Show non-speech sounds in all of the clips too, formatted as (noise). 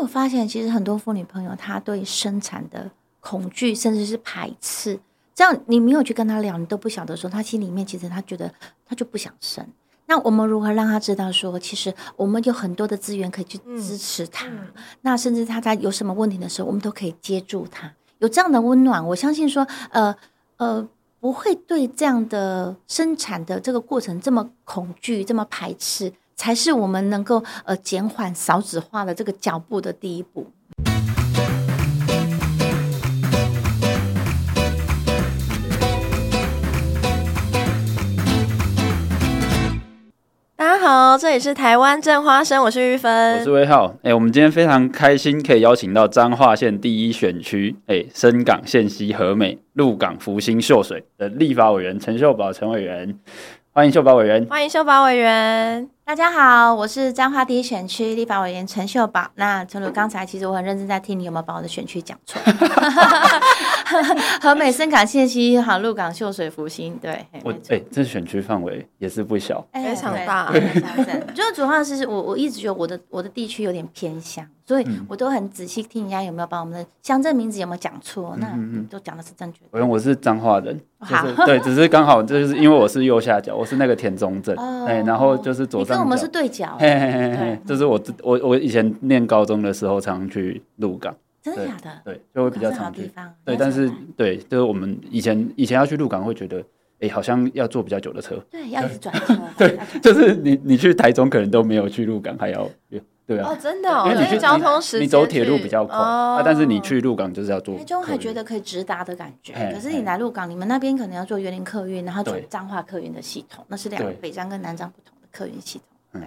为我发现，其实很多妇女朋友她对生产的恐惧，甚至是排斥，这样你没有去跟她聊，你都不晓得说，她心里面其实她觉得她就不想生。那我们如何让她知道说，其实我们有很多的资源可以去支持她，嗯嗯、那甚至她在有什么问题的时候，我们都可以接住她，有这样的温暖，我相信说，呃呃，不会对这样的生产的这个过程这么恐惧，这么排斥。才是我们能够呃减缓少子化的这个脚步的第一步。大家好，这里是台湾正花生，我是玉芬，我是威浩。哎、欸，我们今天非常开心，可以邀请到彰化县第一选区，哎、欸，伸港县西和美鹿港福兴秀水的立法委员陈秀宝陈委员，欢迎秀宝委员，欢迎秀宝委员。大家好，我是彰化第一选区立法委员陈秀宝。那陈如刚才其实我很认真在听，你有没有把我的选区讲错？(laughs) 和美深港线西好，鹿港秀水福星，对，我哎、欸，这选区范围也是不小，非常大。就主要是我我一直觉得我的我的地区有点偏乡。所以我都很仔细听人家有没有把我们的乡镇名字有没有讲错，那都讲的是正确的。我我是彰化人，就是对，只是刚好就是因为我是右下角，我是那个田中镇，哎，然后就是左上我们是对角，嘿嘿嘿嘿，就是我我我以前念高中的时候常去鹿港，真的假的？对，就会比较常去。对，但是对，就是我们以前以前要去鹿港会觉得，哎，好像要坐比较久的车，对，要一直转车。(laughs) 对，就是你你去台中可能都没有去鹿港还要。对啊，哦，真的，因为你去交通时你走铁路比较快啊，但是你去鹿港就是要坐。台中还觉得可以直达的感觉，可是你来鹿港，你们那边可能要坐园林客运，然后坐彰化客运的系统，那是两个北彰跟南彰不同的客运系统。对，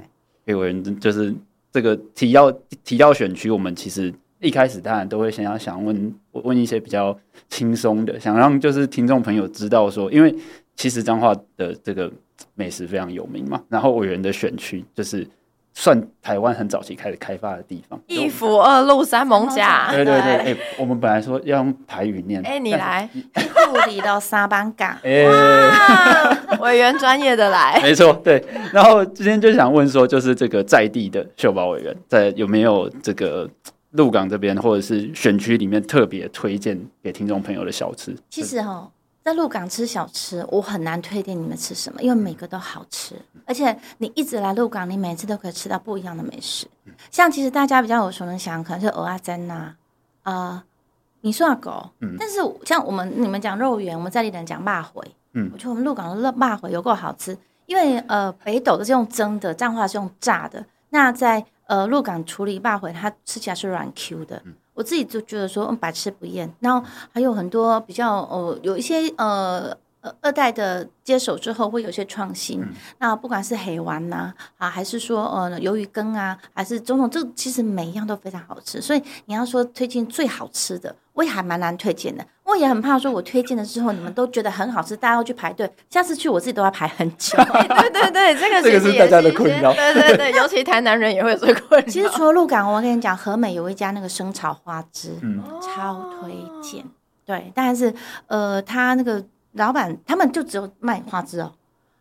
有人就是这个提要提要选区，我们其实一开始当然都会先要想问问一些比较轻松的，想让就是听众朋友知道说，因为其实彰化的这个美食非常有名嘛，然后委员的选区就是。算台湾很早期开始开发的地方，一府二路三艋舺。对对对，哎、欸，我们本来说要用台语念，哎、欸，你来，护理到沙班港，(laughs) 哎，委员专业的来，(laughs) 没错，对。然后今天就想问说，就是这个在地的秀宝委员，在有没有这个鹿港这边或者是选区里面特别推荐给听众朋友的小吃？其实哈。在鹿港吃小吃，我很难推荐你们吃什么，因为每个都好吃，而且你一直来鹿港，你每次都可以吃到不一样的美食。像其实大家比较耳熟能详，可能是蚵仔煎呐，啊，米线糕。嗯。但是像我们你们讲肉圆，我们在里人讲肉粿。嗯。我觉得我们鹿港的肉肉粿有够好吃，因为呃北斗的是用蒸的，彰化是用炸的。那在呃鹿港处理肉粿，它吃起来是软 Q 的。嗯我自己就觉得说，嗯，百吃不厌。然后还有很多比较，呃，有一些呃呃二代的接手之后，会有些创新。嗯、那不管是黑丸呐，啊，还是说呃鱿鱼羹啊，还是种种，这其实每一样都非常好吃。所以你要说推荐最好吃的，我也还蛮难推荐的。我也很怕说，我推荐了之后，你们都觉得很好吃，大家要去排队。下次去我自己都要排很久。(laughs) 对对对，这个这个是大家的困扰。对对对，尤其台南人也会有这个困扰。其实除了鹿港，我跟你讲，和美有一家那个生炒花枝，嗯，超推荐。对，但是呃，他那个老板他们就只有卖花枝哦，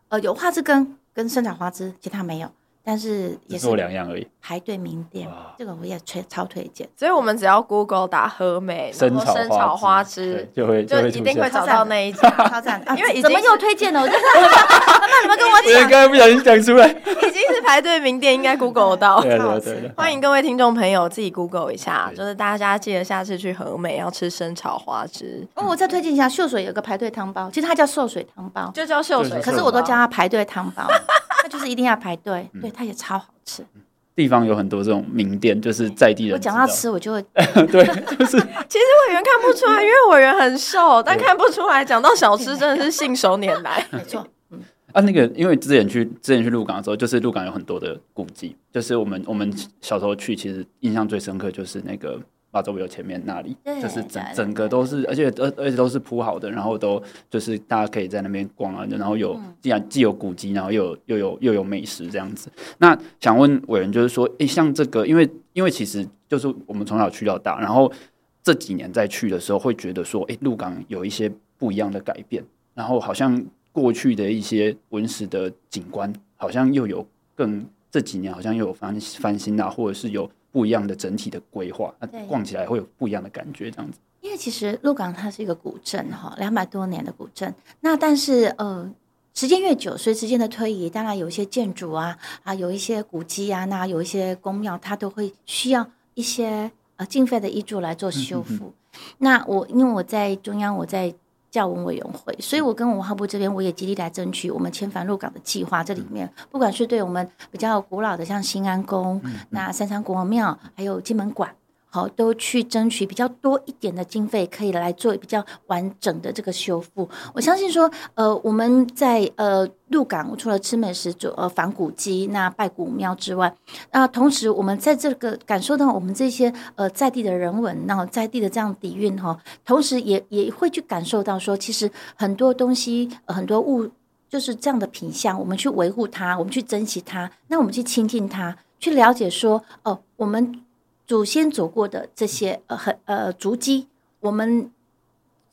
呃，有花枝羹跟生炒花枝，其他没有。但是也是两样而已。排队名店，这个我也推超推荐。所以我们只要 Google 打和美生炒花枝，就会就一定会找到那一家。超赞！因为怎么又推荐了？我就是 (laughs) 那你们跟我讲。我刚才不小心讲出来，已经是排队名店，应该 Google 到。对对对。欢迎各位听众朋友自己 Google 一下，就是大家记得下次去和美要吃生炒花枝。哦，我再推荐一下秀水有个排队汤包，其实它叫秀水汤包，就叫秀水，可是我都叫它排队汤包。(laughs) 它就是一定要排队，对，它也超好吃。地方有很多这种名店，就是在地人。我讲到吃，我就会 (laughs) 对，就是。(laughs) 其实委员看不出来，因为委员很瘦，但看不出来。讲到小吃，真的是信手拈来。(laughs) 没错，嗯。啊，那个，因为之前去之前去鹿港的时候，就是鹿港有很多的古迹，就是我们我们小时候去，其实印象最深刻就是那个。八周有前面那里，就是整整个都是，而且而而且都是铺好的，然后都就是大家可以在那边逛啊，然后有既然既有古迹，然后又有又有又有美食这样子。那想问委员，就是说，诶，像这个，因为因为其实就是我们从小去到大，然后这几年再去的时候，会觉得说，诶，鹿港有一些不一样的改变，然后好像过去的一些文史的景观，好像又有更这几年好像又有翻翻新啊，或者是有。不一样的整体的规划，那逛起来会有不一样的感觉，这样子。因为其实鹿港它是一个古镇哈，两百多年的古镇。那但是呃，时间越久，随时间的推移，当然有一些建筑啊啊，有一些古迹啊，那有一些宫庙，它都会需要一些呃经费的依助来做修复。那我因为我在中央，我在教文委员会，所以我跟文化部这边，我也极力来争取我们遣返入港的计划。这里面不管是对我们比较古老的，像新安宫、嗯、那三山国王庙，还有金门馆。好，都去争取比较多一点的经费，可以来做比较完整的这个修复。我相信说，呃，我们在呃鹿港除了吃美食、做呃访古迹、那拜古庙之外，那同时我们在这个感受到我们这些呃在地的人文，然后在地的这样底蕴哈，同时也也会去感受到说，其实很多东西、很多物就是这样的品相，我们去维护它，我们去珍惜它，那我们去亲近它，去了解说，哦、我们。祖先走过的这些呃很呃足迹，我们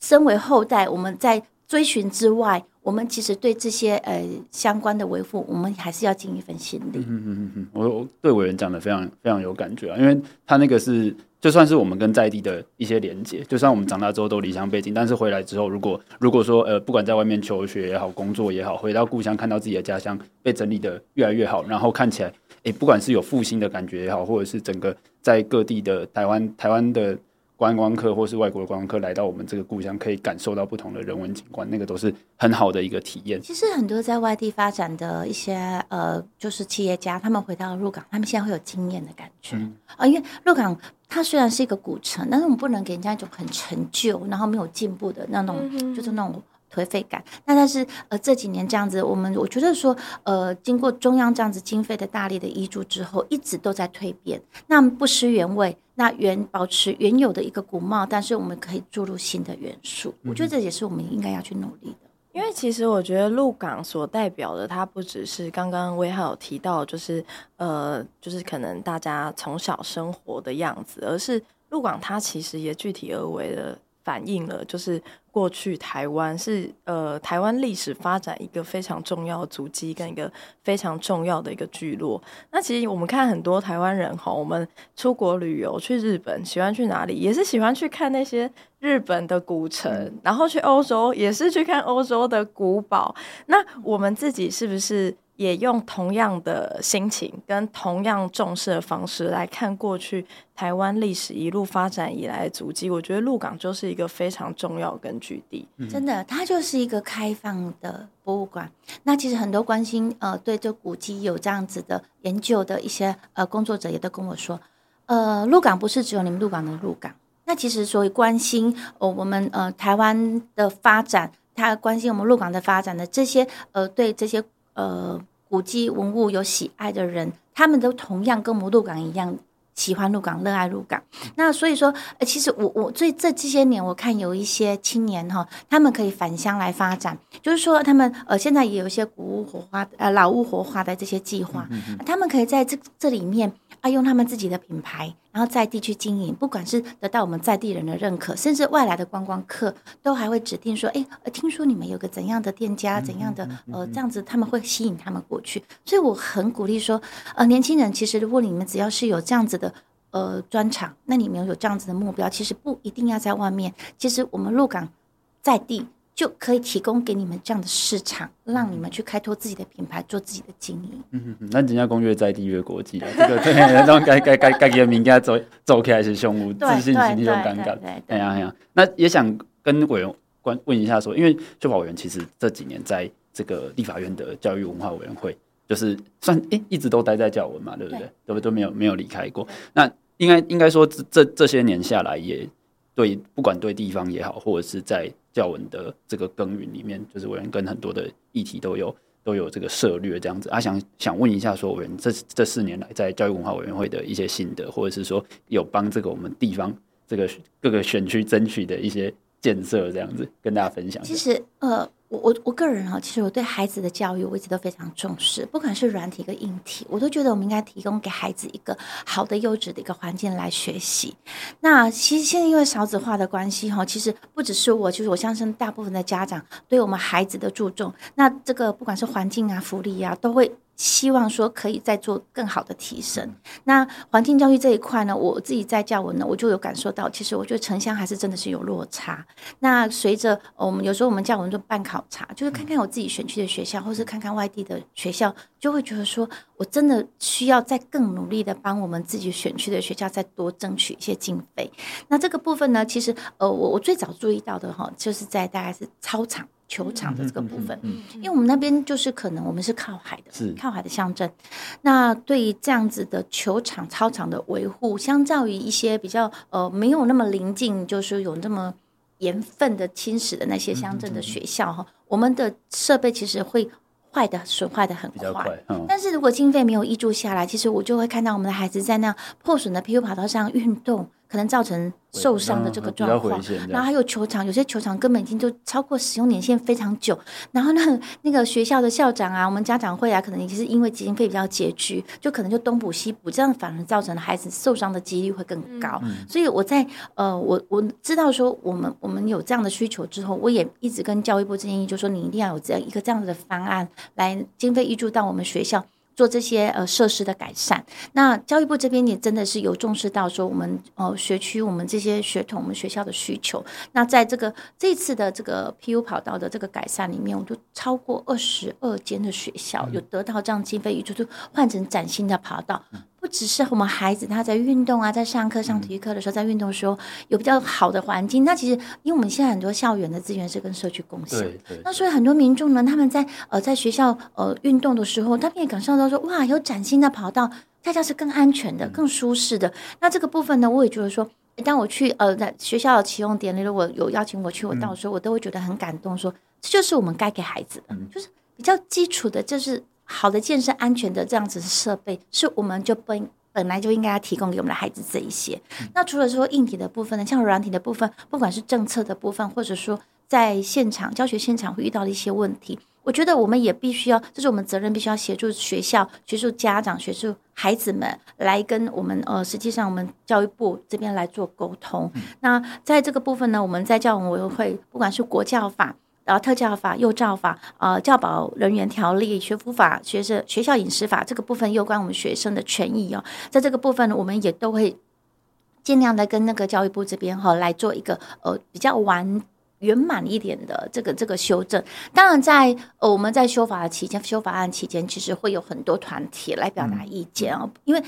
身为后代，我们在追寻之外，我们其实对这些呃相关的维护，我们还是要尽一份心力。嗯嗯嗯嗯，我我对委员讲的非常非常有感觉啊，因为他那个是就算是我们跟在地的一些连接，就算我们长大之后都离乡背井，但是回来之后，如果如果说呃不管在外面求学也好，工作也好，回到故乡看到自己的家乡被整理得越来越好，然后看起来。诶，不管是有复兴的感觉也好，或者是整个在各地的台湾台湾的观光客，或是外国的观光客来到我们这个故乡，可以感受到不同的人文景观，那个都是很好的一个体验。其实很多在外地发展的一些呃，就是企业家，他们回到鹿港，他们现在会有惊艳的感觉。啊、因为鹿港它虽然是一个古城，但是我们不能给人家一种很陈旧，然后没有进步的那种，嗯、就是那种。颓废感，那但是呃这几年这样子，我们我觉得说呃经过中央这样子经费的大力的挹注之后，一直都在蜕变，那不失原味，那原保持原有的一个古貌，但是我们可以注入新的元素，我觉得这也是我们应该要去努力的。因为其实我觉得鹿港所代表的，它不只是刚刚威浩有提到，就是呃就是可能大家从小生活的样子，而是鹿港它其实也具体而为的。反映了就是过去台湾是呃台湾历史发展一个非常重要的足迹跟一个非常重要的一个聚落。那其实我们看很多台湾人哈，我们出国旅游去日本，喜欢去哪里？也是喜欢去看那些日本的古城，然后去欧洲也是去看欧洲的古堡。那我们自己是不是？也用同样的心情跟同样重视的方式来看过去台湾历史一路发展以来的足迹，我觉得鹿港就是一个非常重要的根据地。真的，它就是一个开放的博物馆。那其实很多关心呃对这古迹有这样子的研究的一些呃工作者也都跟我说，呃，鹿港不是只有你们鹿港的鹿港。那其实所以关心呃我们呃台湾的发展，他关心我们鹿港的发展的这些呃对这些呃。古迹文物有喜爱的人，他们都同样跟我们鹿港一样喜欢鹿港，热爱鹿港。那所以说，呃，其实我我最这这些年，我看有一些青年哈，他们可以返乡来发展，就是说他们呃现在也有一些古物活化呃老物活化的这些计划，他们可以在这这里面。啊，用他们自己的品牌，然后在地去经营，不管是得到我们在地人的认可，甚至外来的观光客都还会指定说：“哎，听说你们有个怎样的店家，怎样的呃，这样子他们会吸引他们过去。”所以我很鼓励说，呃，年轻人其实如果你们只要是有这样子的呃专场，那你们有这样子的目标，其实不一定要在外面。其实我们鹿港在地。就可以提供给你们这样的市场，让你们去开拓自己的品牌，做自己的经营。嗯嗯，那人家公越在地越国际啊，这个对，让该该该该给名该走走起来是胸无自信心那种尴尬。哎呀哎呀，那也想跟委员关问一下说，因为秀华委员其实这几年在这个立法院的教育文化委员会，就是算哎、一直都待在教文嘛，对不对？对不？都没有没有离开过。那应该应该说这这这些年下来，也对不管对地方也好，或者是在。教文的这个耕耘里面，就是委员跟很多的议题都有都有这个涉略这样子啊，想想问一下，说委员这这四年来在教育文化委员会的一些心得，或者是说有帮这个我们地方这个各个选区争取的一些建设，这样子跟大家分享。其实呃。我我我个人哈，其实我对孩子的教育我一直都非常重视，不管是软体跟硬体，我都觉得我们应该提供给孩子一个好的优质的一个环境来学习。那其实现在因为少子化的关系哈，其实不只是我，就是我相信大部分的家长对我们孩子的注重，那这个不管是环境啊、福利啊，都会。希望说可以再做更好的提升。那环境教育这一块呢，我自己在教文呢，我就有感受到，其实我觉得城乡还是真的是有落差。那随着我们有时候我们教文就办考察，就是看看我自己选区的学校，或是看看外地的学校，就会觉得说我真的需要再更努力的帮我们自己选区的学校再多争取一些经费。那这个部分呢，其实呃，我我最早注意到的哈，就是在大概是操场。球场的这个部分，因为我们那边就是可能我们是靠海的，是靠海的乡镇。那对于这样子的球场、操场的维护，相较于一些比较呃没有那么临近，就是有那么盐分的侵蚀的那些乡镇的学校哈，我们的设备其实会坏的损坏的很快。但是如果经费没有挹注下来，其实我就会看到我们的孩子在那破损的 PU 跑道上运动，可能造成。受伤的这个状况，然后还有球场，有些球场根本已经就超过使用年限非常久。然后呢，那个学校的校长啊，我们家长会啊，可能也是因为经费比较拮据，就可能就东补西补，这样反而造成了孩子受伤的几率会更高。嗯、所以我在呃，我我知道说我们我们有这样的需求之后，我也一直跟教育部建议，就说你一定要有这样一个这样子的方案，来经费挹注到我们学校。做这些呃设施的改善，那教育部这边也真的是有重视到说我们呃学区我们这些学童我们学校的需求。那在这个这次的这个 PU 跑道的这个改善里面，我们就超过二十二间的学校有得到这样经费，也就是换成崭新的跑道。不只是我们孩子他在运动啊，在上课上体育课的时候，在运动的时候有比较好的环境。那其实，因为我们现在很多校园的资源是跟社区共享，那所以很多民众呢，他们在呃在学校呃运动的时候，他们也感受到说，哇，有崭新的跑道，恰恰是更安全的、更舒适的。那这个部分呢，我也觉得说，当我去呃在学校的启用典礼，如果有邀请我去，我到时候我都会觉得很感动说，说这就是我们该给孩子的，就是比较基础的，就是。好的健身安全的这样子设备，是我们就本本来就应该要提供给我们的孩子这一些。那除了说硬体的部分呢，像软体的部分，不管是政策的部分，或者说在现场教学现场会遇到的一些问题，我觉得我们也必须要，这是我们责任，必须要协助学校、协助家长、协助孩子们来跟我们呃，实际上我们教育部这边来做沟通。那在这个部分呢，我们在教委委员会，不管是国教法。然后特教法、幼教法、呃教保人员条例、学府法、学生学校饮食法这个部分，有关我们学生的权益哦，在这个部分呢，我们也都会尽量的跟那个教育部这边哈、哦、来做一个呃比较完圆满一点的这个这个修正。当然在，呃我们在修法的期间、修法案期间，其实会有很多团体来表达意见哦，因为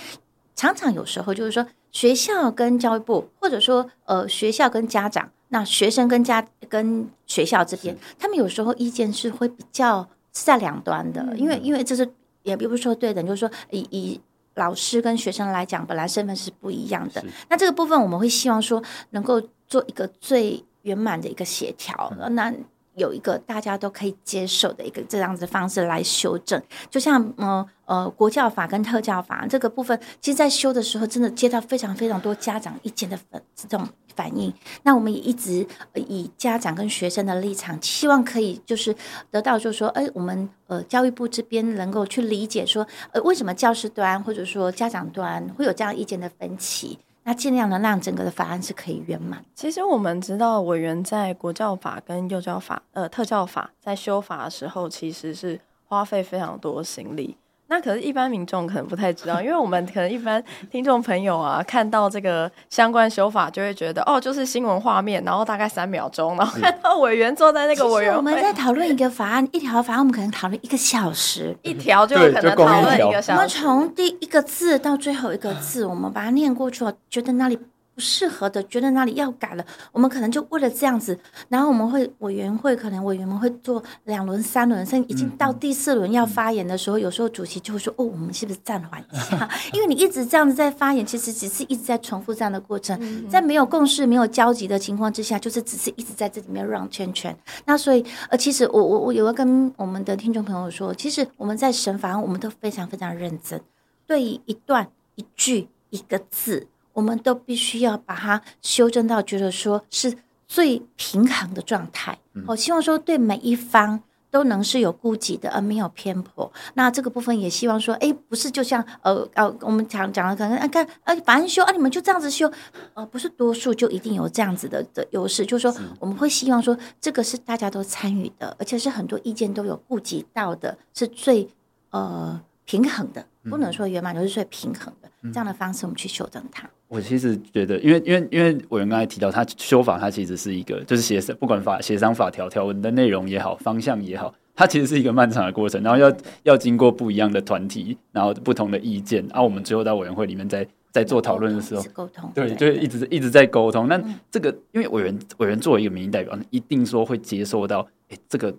常常有时候就是说学校跟教育部，或者说呃学校跟家长。那学生跟家跟学校这边，他们有时候意见是会比较是在两端的，因为因为这是也并不是说对等，就是说以以老师跟学生来讲，本来身份是不一样的。那这个部分我们会希望说能够做一个最圆满的一个协调。那有一个大家都可以接受的一个这样子的方式来修正，就像呃呃国教法跟特教法这个部分，其实，在修的时候，真的接到非常非常多家长意见的反这种反应。那我们也一直以家长跟学生的立场，希望可以就是得到，就是说，哎，我们呃教育部这边能够去理解说，呃，为什么教师端或者说家长端会有这样意见的分歧。那尽量的让整个的法案是可以圆满。其实我们知道，委员在国教法跟幼教法、呃特教法在修法的时候，其实是花费非常多心力。那可是，一般民众可能不太知道，因为我们可能一般听众朋友啊，(laughs) 看到这个相关修法，就会觉得哦，就是新闻画面，然后大概三秒钟，然后看到委员坐在那个委员会，我们在讨论一个法案，一条法案我们可能讨论一个小时，一条就可能讨论一个小时。我们从第一个字到最后一个字，我们把它念过去，觉得那里。不适合的，觉得哪里要改了，我们可能就为了这样子，然后我们会委员会可能委员们会做两轮、三轮，甚至已经到第四轮要发言的时候，有时候主席就会说：“哦，我们是不是暂缓一下？(laughs) 因为你一直这样子在发言，其实只是一直在重复这样的过程，在没有共识、没有交集的情况之下，就是只是一直在这里面绕圈圈。那所以，呃，其实我我我有要跟我们的听众朋友说，其实我们在审法案，我们都非常非常认真，对于一段、一句、一个字。我们都必须要把它修正到觉得说是最平衡的状态。我希望说对每一方都能是有顾及的，而没有偏颇。那这个部分也希望说，哎，不是就像呃呃，我们讲讲了，可能啊看啊，法案修啊，你们就这样子修，呃，不是多数就一定有这样子的的优势。就是说，我们会希望说，这个是大家都参与的，而且是很多意见都有顾及到的，是最呃。平衡的，不能说圆满，就是最平衡的、嗯、这样的方式，我们去修正它。我其实觉得，因为因为因为委员刚才提到，他修法，它其实是一个就是协商，不管法协商法条条文的内容也好，方向也好，它其实是一个漫长的过程，然后要要经过不一样的团体，然后不同的意见，啊，我们最后到委员会里面再在做讨论的时候，沟通，对，就一直一直在沟通。那这个，因为委员委员作为一个民意代表，一定说会接受到，哎，这个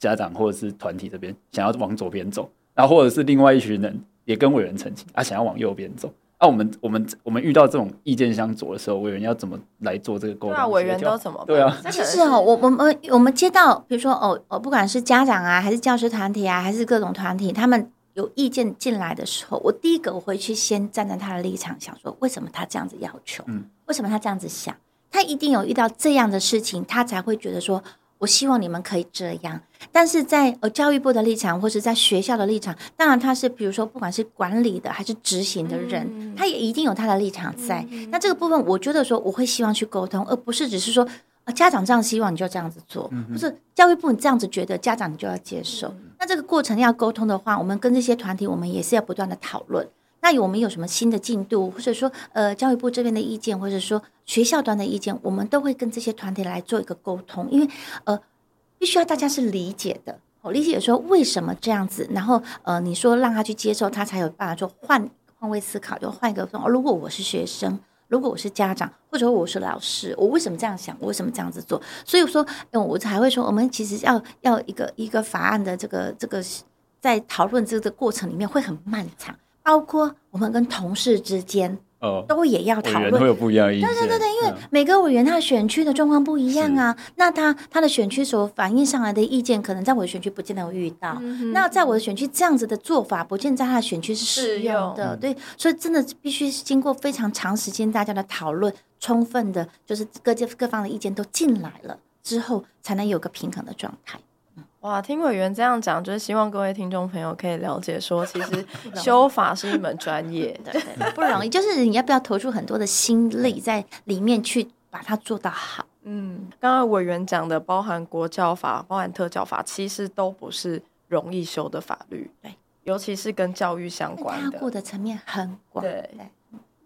家长或者是团体这边想要往左边走。然后或者是另外一群人也跟委员澄清啊，想要往右边走啊，我们我们我们遇到这种意见相左的时候，委员要怎么来做这个沟通？那委员都怎么办？对啊，其实哦，我我们我们接到，比如说哦哦，不管是家长啊，还是教师团体啊，还是各种团体，他们有意见进来的时候，我第一个我会去先站在他的立场，想说为什么他这样子要求？嗯，为什么他这样子想？他一定有遇到这样的事情，他才会觉得说。我希望你们可以这样，但是在呃教育部的立场，或是在学校的立场，当然他是比如说不管是管理的还是执行的人，嗯、他也一定有他的立场在。嗯、那这个部分，我觉得说我会希望去沟通，而不是只是说呃家长这样希望你就这样子做，嗯、不是教育部你这样子觉得家长你就要接受。嗯、那这个过程要沟通的话，我们跟这些团体，我们也是要不断的讨论。那我们有什么新的进度，或者说呃教育部这边的意见，或者说学校端的意见，我们都会跟这些团体来做一个沟通，因为呃必须要大家是理解的，我理解说为什么这样子，然后呃你说让他去接受，他才有办法说换换位思考，就换一个说，如果我是学生，如果我是家长，或者我是老师，我为什么这样想？我为什么这样子做？所以说，嗯，我才会说，我们其实要要一个一个法案的这个这个在讨论这个过程里面会很漫长。包括我们跟同事之间，哦，都也要讨论，会有不一样的意见。对对对对，因为每个委员他的选区的状况不一样啊，那他他的选区所反映上来的意见，可能在我的选区不见得有遇到。嗯、那在我的选区这样子的做法，不见在他的选区是适用的。用对，所以真的必须经过非常长时间大家的讨论，充分的，就是各界各方的意见都进来了之后，才能有个平衡的状态。哇，听委员这样讲，就是希望各位听众朋友可以了解说，其实 (laughs) 修法是一门专业，(laughs) 对，对，对，不容易。(laughs) 就是你要不要投出很多的心力在里面去把它做到好？嗯，刚刚委员讲的，包含国教法、包含特教法，其实都不是容易修的法律，对，尤其是跟教育相关的，过的层面很广，对，对，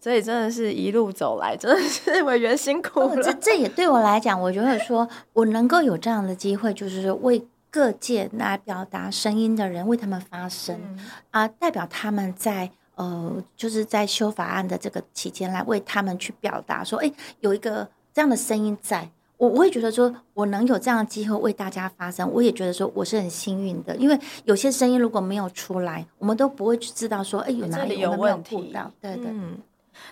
所以真的是一路走来，真的是委员辛苦了。这这也对我来讲，我觉得说我能够有这样的机会，就是说为。各界来表达声音的人为他们发声、嗯、啊，代表他们在呃，就是在修法案的这个期间来为他们去表达说，哎，有一个这样的声音在，我我会觉得说我能有这样的机会为大家发声，我也觉得说我是很幸运的，因为有些声音如果没有出来，我们都不会去知道说，哎，有哪里有问题，对对。嗯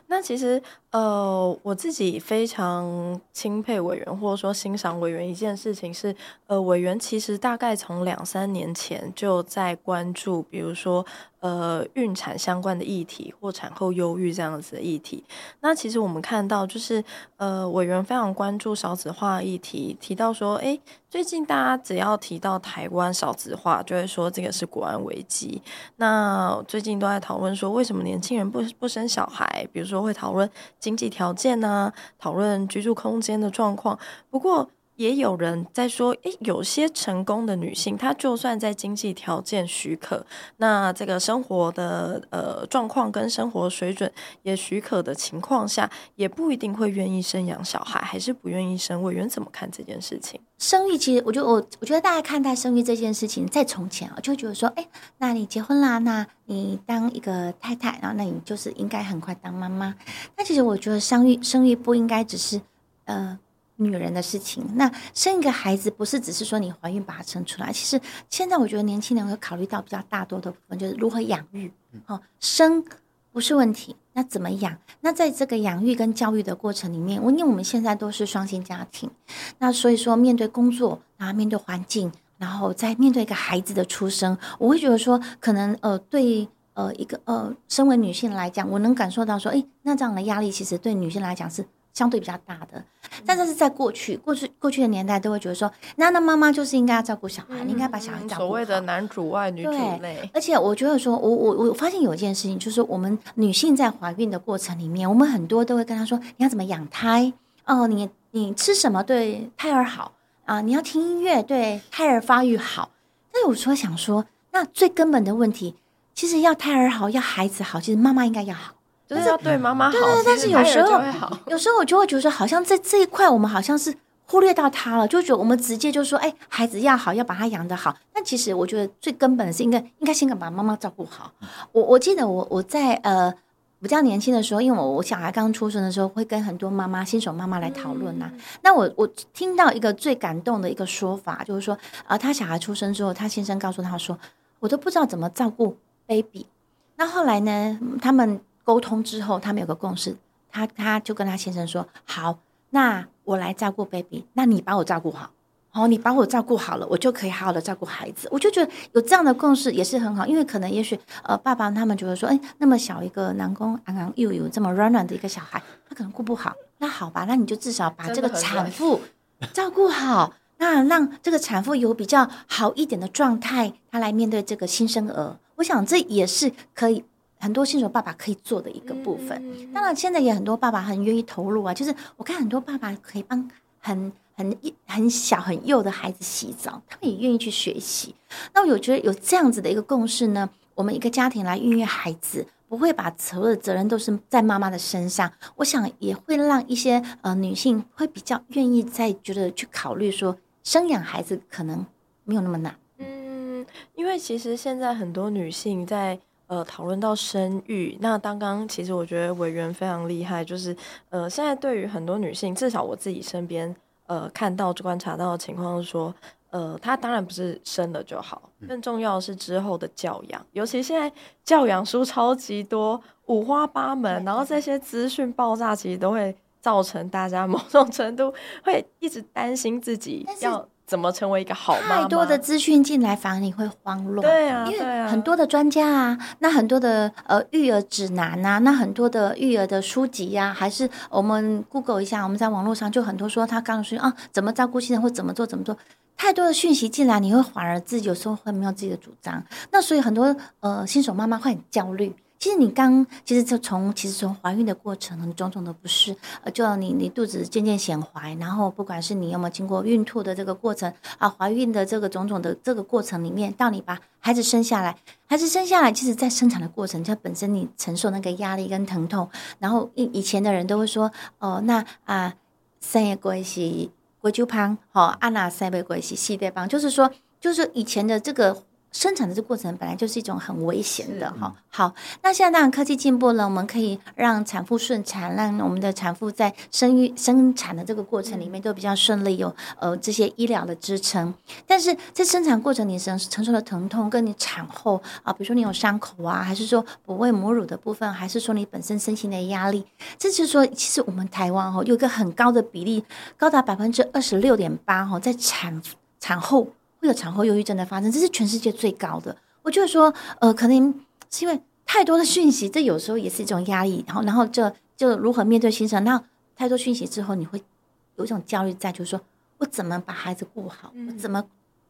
那其实，呃，我自己非常钦佩委员，或者说欣赏委员一件事情是，呃，委员其实大概从两三年前就在关注，比如说。呃，孕产相关的议题或产后忧郁这样子的议题，那其实我们看到就是，呃，委员非常关注少子化议题，提到说，哎，最近大家只要提到台湾少子化，就会说这个是国安危机。那最近都在讨论说，为什么年轻人不不生小孩？比如说会讨论经济条件呢，讨论居住空间的状况。不过，也有人在说，诶，有些成功的女性，她就算在经济条件许可，那这个生活的呃状况跟生活水准也许可的情况下，也不一定会愿意生养小孩，还是不愿意生。委员怎么看这件事情？生育其实，我觉得我我觉得大家看待生育这件事情，在从前啊，就觉得说，诶，那你结婚啦，那你当一个太太，然后那你就是应该很快当妈妈。那其实我觉得生育生育不应该只是呃。女人的事情，那生一个孩子不是只是说你怀孕把它生出来。其实现在我觉得年轻人会考虑到比较大多的部分，就是如何养育。哦，生不是问题，那怎么养？那在这个养育跟教育的过程里面，因为我们现在都是双薪家庭，那所以说面对工作，然后面对环境，然后再面对一个孩子的出生，我会觉得说，可能呃，对呃一个呃，身为女性来讲，我能感受到说，诶，那这样的压力其实对女性来讲是。相对比较大的，但这是在过去，过去过去的年代都会觉得说，那那妈妈就是应该要照顾小孩，嗯、你应该把小孩照顾好。所谓的男主外女主内。而且我觉得说，我我我发现有一件事情，就是我们女性在怀孕的过程里面，我们很多都会跟她说，你要怎么养胎哦，你你吃什么对胎儿好啊？你要听音乐对胎儿发育好。但是我说想说，那最根本的问题。其实要胎儿好，要孩子好，其实妈妈应该要好，就是要对妈妈好。对对，但是有时候，有时候我就会觉得，好像在这一块，我们好像是忽略到他了，就觉得我们直接就说，哎，孩子要好，要把他养得好。但其实我觉得最根本的是，应该应该先把妈妈照顾好。我我记得我我在呃。比较年轻的时候，因为我我小孩刚出生的时候，会跟很多妈妈、新手妈妈来讨论呐、那我我听到一个最感动的一个说法，就是说，啊、呃，他小孩出生之后，他先生告诉他说，我都不知道怎么照顾 baby。那后来呢，他们沟通之后，他们有个共识，他他就跟他先生说，好，那我来照顾 baby，那你把我照顾好。哦，你把我照顾好了，我就可以好好的照顾孩子。我就觉得有这样的共识也是很好，因为可能也许呃，爸爸他们觉得说，哎，那么小一个南宫昂昂又有这么软软的一个小孩，他可能顾不好。那好吧，那你就至少把这个产妇照顾好，那让这个产妇有比较好一点的状态，她来面对这个新生儿。我想这也是可以很多新手爸爸可以做的一个部分。当然，现在也很多爸爸很愿意投入啊，就是我看很多爸爸可以帮很。很很小很幼的孩子洗澡，他们也愿意去学习。那我有觉得有这样子的一个共识呢，我们一个家庭来孕育孩子，不会把所有的责任都是在妈妈的身上。我想也会让一些呃女性会比较愿意在觉得去考虑说，生养孩子可能没有那么难。嗯，因为其实现在很多女性在呃讨论到生育，那刚刚其实我觉得委员非常厉害，就是呃现在对于很多女性，至少我自己身边。呃，看到观察到的情况是说，呃，她当然不是生了就好，更重要的是之后的教养。尤其现在教养书超级多，五花八门，然后这些资讯爆炸，其实都会造成大家 (laughs) 某种程度会一直担心自己要。怎么成为一个好妈妈？太多的资讯进来，反而你会慌乱。对啊，因为很多的专家啊，那很多的呃育儿指南啊，那很多的育儿的书籍呀、啊，还是我们 Google 一下，我们在网络上就很多说他刚说啊，怎么照顾新人或怎么做怎么做，太多的讯息进来，你会反而自己有时候会没有自己的主张。那所以很多呃新手妈妈会很焦虑。其实你刚，其实就从其实从怀孕的过程，种种的不适，呃，就你你肚子渐渐显怀，然后不管是你有没有经过孕吐的这个过程啊，怀孕的这个种种的这个过程里面，到你把孩子生下来，孩子生下来，其实在生产的过程，它本身你承受那个压力跟疼痛，然后以以前的人都会说，哦，那啊，生一个是国舅胖，好，啊那生一个是四代帮，就是说，就是以前的这个。生产的这过程本来就是一种很危险的哈。好，那现在当然科技进步了，我们可以让产妇顺产，让我们的产妇在生育生产的这个过程里面都比较顺利，有呃这些医疗的支撑。但是在生产过程你承承受的疼痛，跟你产后啊，比如说你有伤口啊，还是说哺喂母乳的部分，还是说你本身身心的压力，这就是说，其实我们台湾哈有一个很高的比例，高达百分之二十六点八哈，在产产后。会有产后忧郁症的发生，这是全世界最高的。我就是说，呃，可能是因为太多的讯息，这有时候也是一种压力。然后，然后这就，就如何面对新生？那太多讯息之后，你会有一种焦虑在，就是说我怎么把孩子顾好？我怎么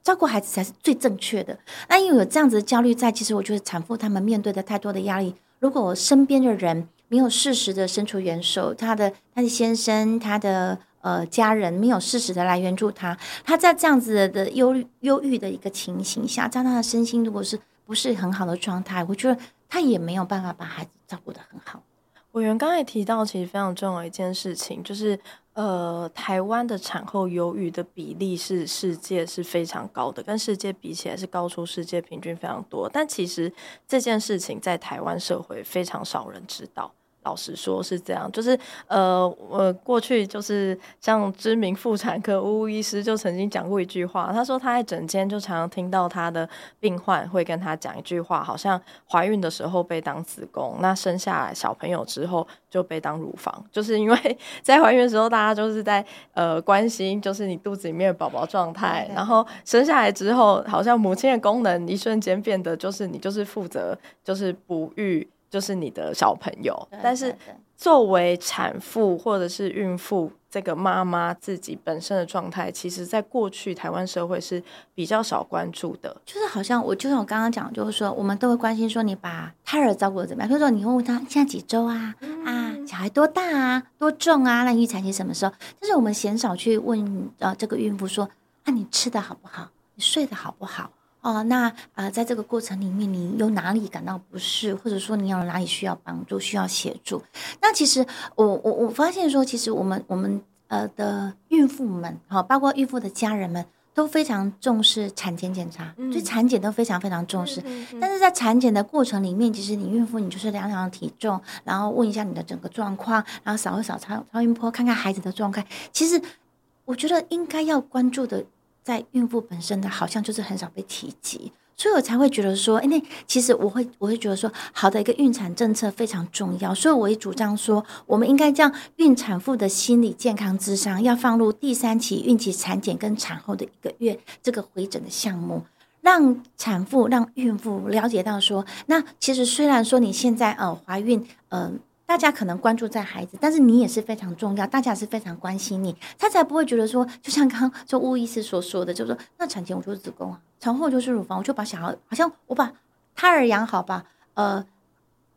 照顾孩子才是最正确的？那因为有这样子的焦虑在，其实我觉得产妇他们面对的太多的压力，如果我身边的人没有适时的伸出援手，他的他的先生，他的。呃，家人没有适时的来援助他，他在这样子的忧忧郁的一个情形下，在他的身心如果是不是很好的状态，我觉得他也没有办法把孩子照顾得很好。委员刚才提到，其实非常重要一件事情，就是呃，台湾的产后忧郁的比例是世界是非常高的，跟世界比起来是高出世界平均非常多。但其实这件事情在台湾社会非常少人知道。老实说，是这样，就是呃，我过去就是像知名妇产科巫医师就曾经讲过一句话，他说他在整间就常常听到他的病患会跟他讲一句话，好像怀孕的时候被当子宫，那生下来小朋友之后就被当乳房，就是因为 (laughs) 在怀孕的时候大家就是在呃关心，就是你肚子里面的宝宝状态，然后生下来之后，好像母亲的功能一瞬间变得就是你就是负责就是哺育。就是你的小朋友，对对对，但是作为产妇或者是孕妇，这个妈妈自己本身的状态，其实在过去台湾社会是比较少关注的。就是好像我就像我刚刚讲，就是说我们都会关心说你把胎儿照顾的怎么样，比如说你会问他现在几周啊，嗯、啊小孩多大啊，多重啊，那预产期什么时候？但是我们鲜少去问呃这个孕妇说啊你吃的好不好，你睡得好不好？哦，那呃，在这个过程里面，你有哪里感到不适，或者说你有哪里需要帮助、需要协助？那其实我我我发现说，其实我们我们呃的孕妇们，好，包括孕妇的家人们，都非常重视产前检查，对、嗯、产检都非常非常重视。嗯嗯嗯、但是在产检的过程里面，其实你孕妇你就是量量体重，然后问一下你的整个状况，然后扫一扫超超音波，看看孩子的状态。其实我觉得应该要关注的。在孕妇本身的，好像就是很少被提及，所以我才会觉得说，哎，那其实我会我会觉得说，好的一个孕产政策非常重要，所以我也主张说，我们应该将孕产妇的心理健康咨商要放入第三期孕期产检跟产后的一个月这个回诊的项目，让产妇让孕妇了解到说，那其实虽然说你现在呃怀孕，嗯、呃。大家可能关注在孩子，但是你也是非常重要，大家是非常关心你，他才不会觉得说，就像刚刚就巫医师所说的，就是说，那产前我就是子宫啊，产后就是乳房，我就把小孩好像我把胎儿养好吧，呃，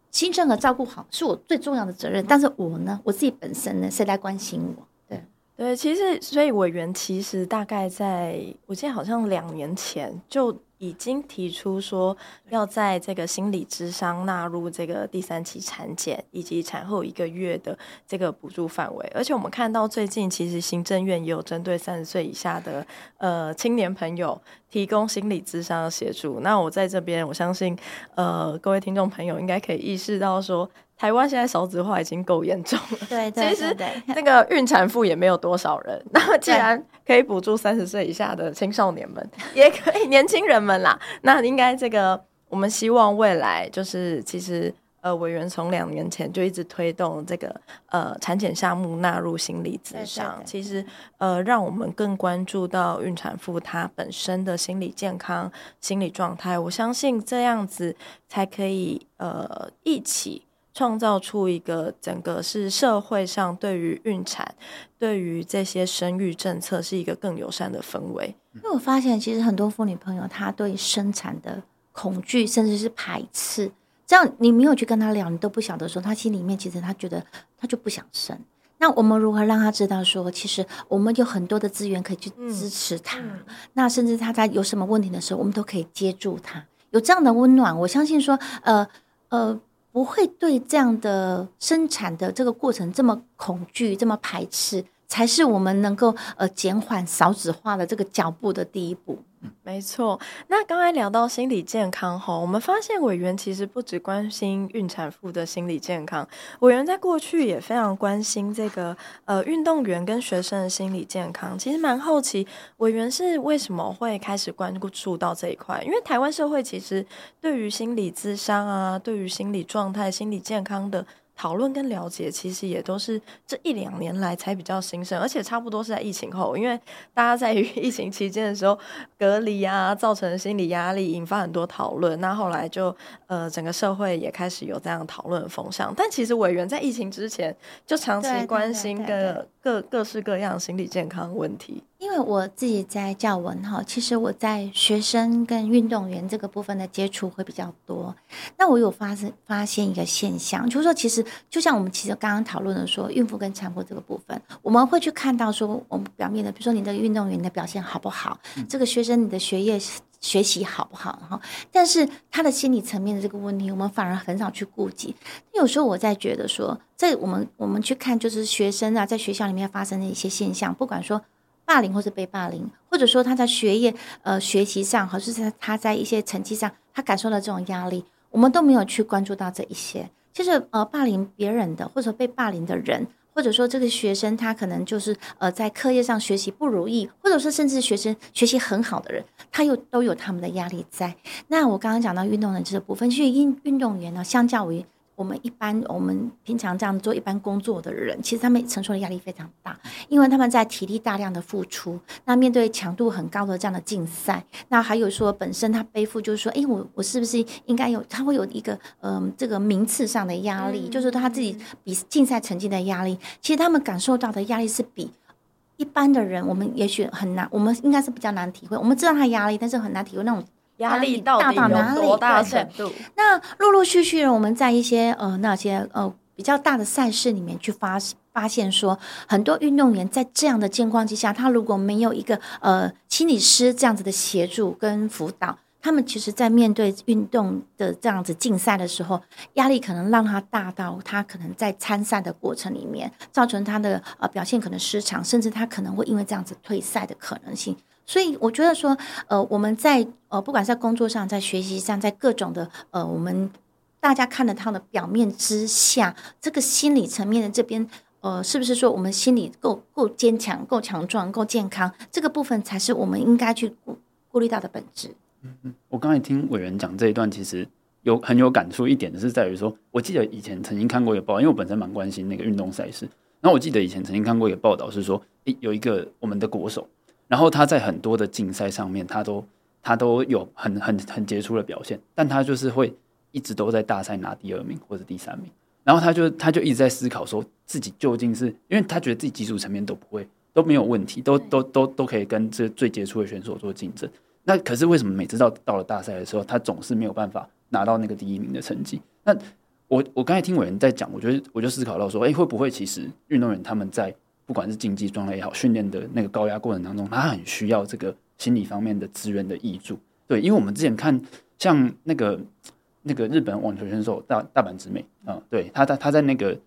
新生儿照顾好是我最重要的责任，但是我呢，我自己本身呢，谁来关心我？对对，其实所以委员其实大概在我记得好像两年前就。已经提出说要在这个心理咨商纳入这个第三期产检以及产后一个月的这个补助范围，而且我们看到最近其实行政院也有针对三十岁以下的呃青年朋友提供心理咨商的协助。那我在这边，我相信呃各位听众朋友应该可以意识到说。台湾现在少子化已经够严重了，对，对，(laughs) 其实那个孕产妇也没有多少人。(laughs) 那既然可以补助三十岁以下的青少年们，也可以年轻人们啦。那应该这个我们希望未来就是其实呃委员从两年前就一直推动这个呃产检项目纳入心理咨商，其实呃让我们更关注到孕产妇她本身的心理健康、心理状态。我相信这样子才可以呃一起。创造出一个整个是社会上对于孕产、对于这些生育政策是一个更友善的氛围。因为我发现，其实很多妇女朋友她对生产的恐惧甚至是排斥，这样你没有去跟她聊，你都不晓得说她心里面其实她觉得她就不想生。那我们如何让她知道说，其实我们有很多的资源可以去支持她？嗯嗯、那甚至她在有什么问题的时候，我们都可以接住她。有这样的温暖，我相信说，呃呃。不会对这样的生产的这个过程这么恐惧、这么排斥，才是我们能够呃减缓少子化的这个脚步的第一步。没错，那刚才聊到心理健康后，我们发现委员其实不只关心孕产妇的心理健康，委员在过去也非常关心这个呃运动员跟学生的心理健康。其实蛮好奇，委员是为什么会开始关注到这一块？因为台湾社会其实对于心理咨商啊，对于心理状态、心理健康的。讨论跟了解，其实也都是这一两年来才比较兴盛，而且差不多是在疫情后，因为大家在于 (laughs) 疫情期间的时候隔离啊，造成心理压力，引发很多讨论。那后来就呃，整个社会也开始有这样讨论的风向。但其实委员在疫情之前就长期关心各各各式各样心理健康问题。因为我自己在教文哈，其实我在学生跟运动员这个部分的接触会比较多。那我有发生发现一个现象，就是说，其实就像我们其实刚刚讨论的说，孕妇跟产妇这个部分，我们会去看到说，我们表面的，比如说你的运动员的表现好不好，这个学生你的学业学习好不好哈，但是他的心理层面的这个问题，我们反而很少去顾及。有时候我在觉得说，在我们我们去看，就是学生啊，在学校里面发生的一些现象，不管说。霸凌或是被霸凌，或者说他在学业呃学习上，或是他他在一些成绩上，他感受到这种压力，我们都没有去关注到这一些。其实呃，霸凌别人的，或者说被霸凌的人，或者说这个学生他可能就是呃在课业上学习不如意，或者说甚至学生学习很好的人，他又都有他们的压力在。那我刚刚讲到运动员这个部分，其实运运动员呢，相较于。我们一般，我们平常这样做一般工作的人，其实他们承受的压力非常大，因为他们在体力大量的付出，那面对强度很高的这样的竞赛，那还有说本身他背负就是说，哎，我我是不是应该有？他会有一个嗯、呃，这个名次上的压力，就是他自己比竞赛成绩的压力。其实他们感受到的压力是比一般的人，我们也许很难，我们应该是比较难体会。我们知道他压力，但是很难体会那种。压力到底有多大程度？那陆陆续续的，我们在一些呃那些呃比较大的赛事里面去发发现说，很多运动员在这样的境况之下，他如果没有一个呃心理师这样子的协助跟辅导，他们其实，在面对运动的这样子竞赛的时候，压力可能让他大到他可能在参赛的过程里面，造成他的呃表现可能失常，甚至他可能会因为这样子退赛的可能性。所以我觉得说，呃，我们在呃不管在工作上，在学习上，在各种的呃我们大家看得到的表面之下，这个心理层面的这边。呃，是不是说我们心理够够坚强、够强壮、够健康，这个部分才是我们应该去顾顾虑到的本质？嗯嗯，我刚才听委员讲这一段，其实有很有感触一点的是在于说，我记得以前曾经看过一个报，因为我本身蛮关心那个运动赛事。那我记得以前曾经看过一个报道，是说，诶，有一个我们的国手，然后他在很多的竞赛上面，他都他都有很很很杰出的表现，但他就是会一直都在大赛拿第二名或者第三名。然后他就他就一直在思考，说自己究竟是因为他觉得自己技术层面都不会都没有问题，都都都都可以跟这最杰出的选手做竞争。那可是为什么每次到到了大赛的时候，他总是没有办法拿到那个第一名的成绩？那我我刚才听伟人在讲，我觉得我就思考到说，哎，会不会其实运动员他们在不管是竞技状态也好，训练的那个高压过程当中，他很需要这个心理方面的资源的挹注。对，因为我们之前看像那个。那个日本网球选手大大阪直美啊，对，他在他在那个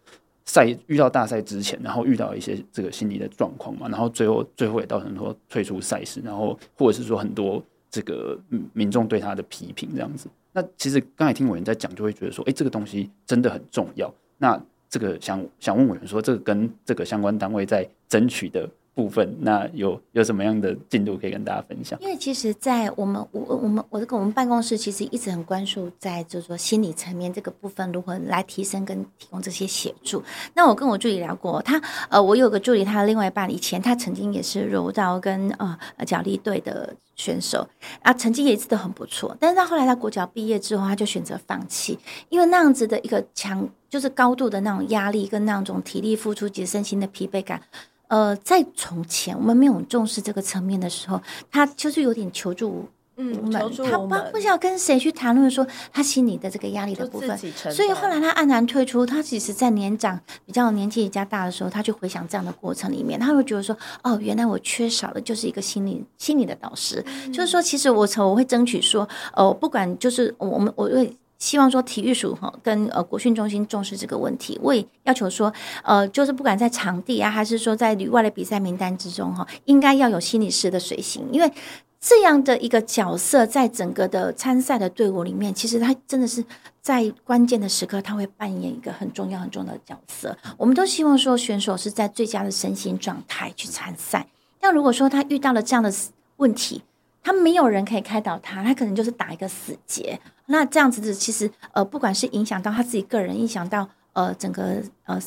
赛遇到大赛之前，然后遇到一些这个心理的状况嘛，然后最后最后也造成说退出赛事，然后或者是说很多这个民众对他的批评这样子。那其实刚才听委员在讲，就会觉得说，哎，这个东西真的很重要。那这个想想问委员说，这个跟这个相关单位在争取的。部分，那有有什么样的进度可以跟大家分享？因为其实，在我们我我们我这个我们办公室，其实一直很关注在就是说心理层面这个部分如何来提升跟提供这些协助。那我跟我助理聊过，他呃，我有个助理，他的另外一半以前他曾经也是柔道跟呃角力队的选手啊，成绩也一直都很不错。但是到后来他国脚毕业之后，他就选择放弃，因为那样子的一个强就是高度的那种压力跟那种体力付出及身心的疲惫感。呃，在从前我们没有重视这个层面的时候，他就是有点求助，嗯，求助他不不知道跟谁去谈论说他心里的这个压力的部分，所以后来他黯然退出。他其实，在年长比较年纪比较大的时候，他就回想这样的过程里面，他会觉得说，哦，原来我缺少的就是一个心理心理的导师，嗯、就是说，其实我我会争取说，呃，不管就是我们我会。希望说体育署哈跟呃国训中心重视这个问题，我也要求说，呃，就是不管在场地啊，还是说在旅外的比赛名单之中哈，应该要有心理师的随行，因为这样的一个角色，在整个的参赛的队伍里面，其实他真的是在关键的时刻，他会扮演一个很重要很重要的角色。我们都希望说选手是在最佳的身心状态去参赛，但如果说他遇到了这样的问题，他没有人可以开导他，他可能就是打一个死结。那这样子的，其实呃，不管是影响到他自己个人，影响到呃整个呃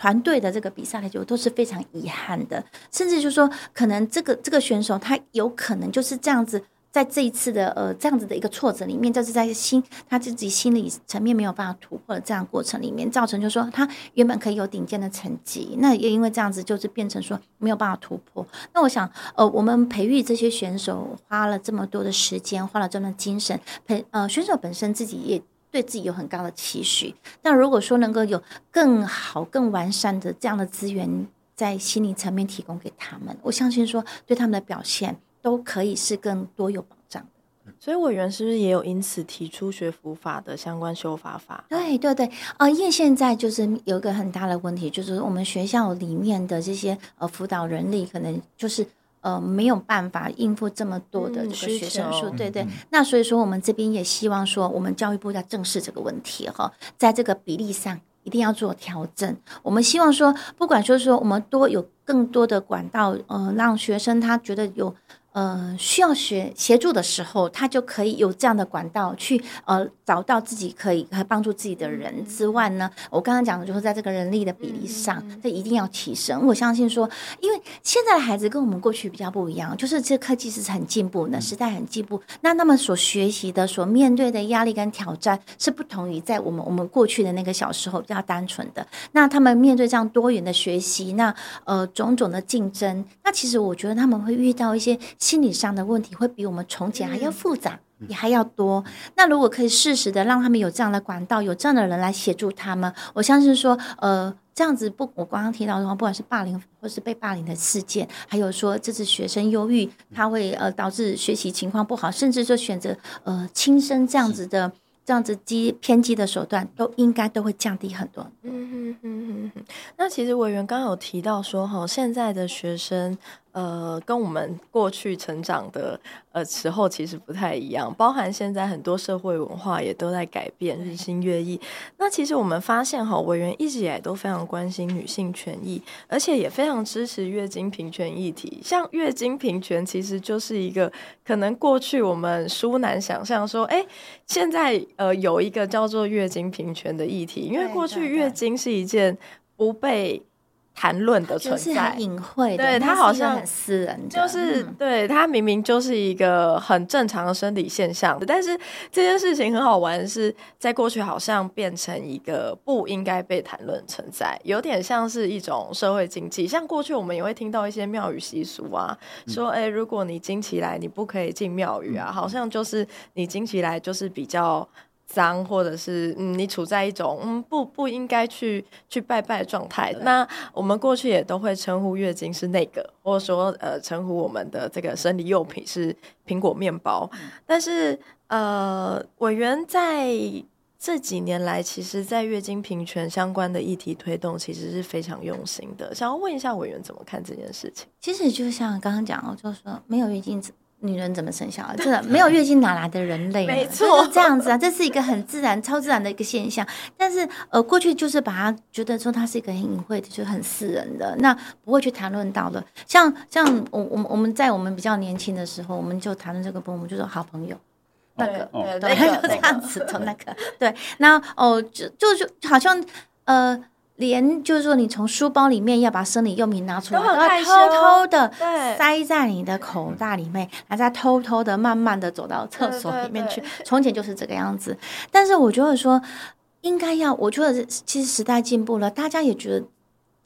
团队的这个比赛来讲，都是非常遗憾的。甚至就是说，可能这个这个选手他有可能就是这样子。在这一次的呃这样子的一个挫折里面，就是在心他自己心理层面没有办法突破的这样过程里面，造成就是说他原本可以有顶尖的成绩，那也因为这样子就是变成说没有办法突破。那我想呃我们培育这些选手花了这么多的时间，花了这么多精神培呃选手本身自己也对自己有很高的期许。那如果说能够有更好更完善的这样的资源在心理层面提供给他们，我相信说对他们的表现。都可以是更多有保障的，所以委员是不是也有因此提出学辅法的相关修法法？对对对，啊、呃，因为现在就是有一个很大的问题，就是我们学校里面的这些呃辅导人力可能就是呃没有办法应付这么多的这个学生数，嗯、对对。那所以说我们这边也希望说，我们教育部要正视这个问题哈，在这个比例上一定要做调整。我们希望说，不管说说我们多有更多的管道，呃，让学生他觉得有。呃，需要学协助的时候，他就可以有这样的管道去呃找到自己可以还帮助自己的人之外呢，我刚刚讲的就是在这个人力的比例上，这一定要提升。我相信说，因为现在的孩子跟我们过去比较不一样，就是这科技是很进步的，时代很进步，那他们所学习的、所面对的压力跟挑战是不同于在我们我们过去的那个小时候比较单纯的。那他们面对这样多元的学习，那呃种种的竞争，那其实我觉得他们会遇到一些。心理上的问题会比我们从前还要复杂，也还要多。那如果可以适时的让他们有这样的管道，有这样的人来协助他们，我相信说，呃，这样子不，我刚刚提到的话，不管是霸凌或是被霸凌的事件，还有说这次学生忧郁，他会呃导致学习情况不好，甚至说选择呃轻生这样子的。这样子激偏激的手段都应该都会降低很多。嗯哼哼哼哼。那其实委员刚刚有提到说，哈，现在的学生。呃，跟我们过去成长的呃时候其实不太一样，包含现在很多社会文化也都在改变，日新月异。那其实我们发现哈，委员一直以来都非常关心女性权益，而且也非常支持月经平权议题。像月经平权，其实就是一个可能过去我们殊难想象说，哎，现在呃有一个叫做月经平权的议题，因为过去月经是一件不被。谈论的存在，隐晦的，对他好像很私人，就是对他明明就是一个很正常的生理现象，但是这件事情很好玩，是在过去好像变成一个不应该被谈论存在，有点像是一种社会禁忌。像过去我们也会听到一些庙宇习俗啊，说哎，如果你经起来，你不可以进庙宇啊，好像就是你经起来就是比较。脏，或者是嗯，你处在一种嗯不不应该去去拜拜的状态。那我们过去也都会称呼月经是那个，或者说呃称呼我们的这个生理用品是苹果面包。但是呃，委员在这几年来，其实在月经平权相关的议题推动，其实是非常用心的。想要问一下委员怎么看这件事情？其实就像刚刚讲，就是说没有月经。女人怎么生小孩？(laughs) 真的没有月经哪来的人类？没错，这样子啊，这是一个很自然、超自然的一个现象。但是呃，过去就是把它觉得说它是一个很隐晦的，就很私人的，那不会去谈论到的。像像我我们我们在我们比较年轻的时候，我们就谈论这个部分，我们就说好朋友，那个对，对，(laughs) 就这样子的那个对。那哦，就就就好像呃。连就是说，你从书包里面要把生理用品拿出来，都要偷偷的塞在你的口袋里面，然后再偷偷的、慢慢的走到厕所里面去。从前就是这个样子，但是我觉得说，应该要，我觉得其实时代进步了，大家也觉得。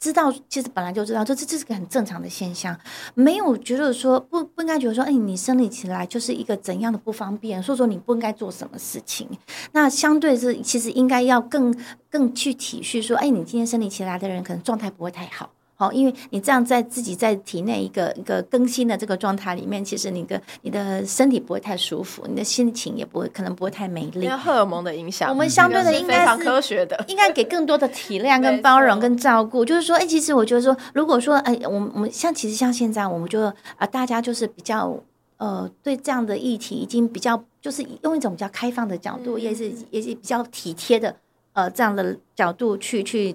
知道，其实本来就知道，这这这是个很正常的现象，没有觉得说不不应该觉得说，哎，你生理起来就是一个怎样的不方便，所以说你不应该做什么事情。那相对是，其实应该要更更去体恤说，哎，你今天生理起来的人可能状态不会太好。好，因为你这样在自己在体内一个一个更新的这个状态里面，其实你的你的身体不会太舒服，你的心情也不会可能不会太美丽。因为荷尔蒙的影响，我们相对的应该是非常科学的，应该给更多的体谅 (laughs) 跟包容跟照顾。就是说，哎，其实我觉得说，如果说，哎，我们我们像其实像现在，我们就啊，大家就是比较呃，对这样的议题已经比较就是用一种比较开放的角度，嗯、也是也是比较体贴的呃这样的角度去去。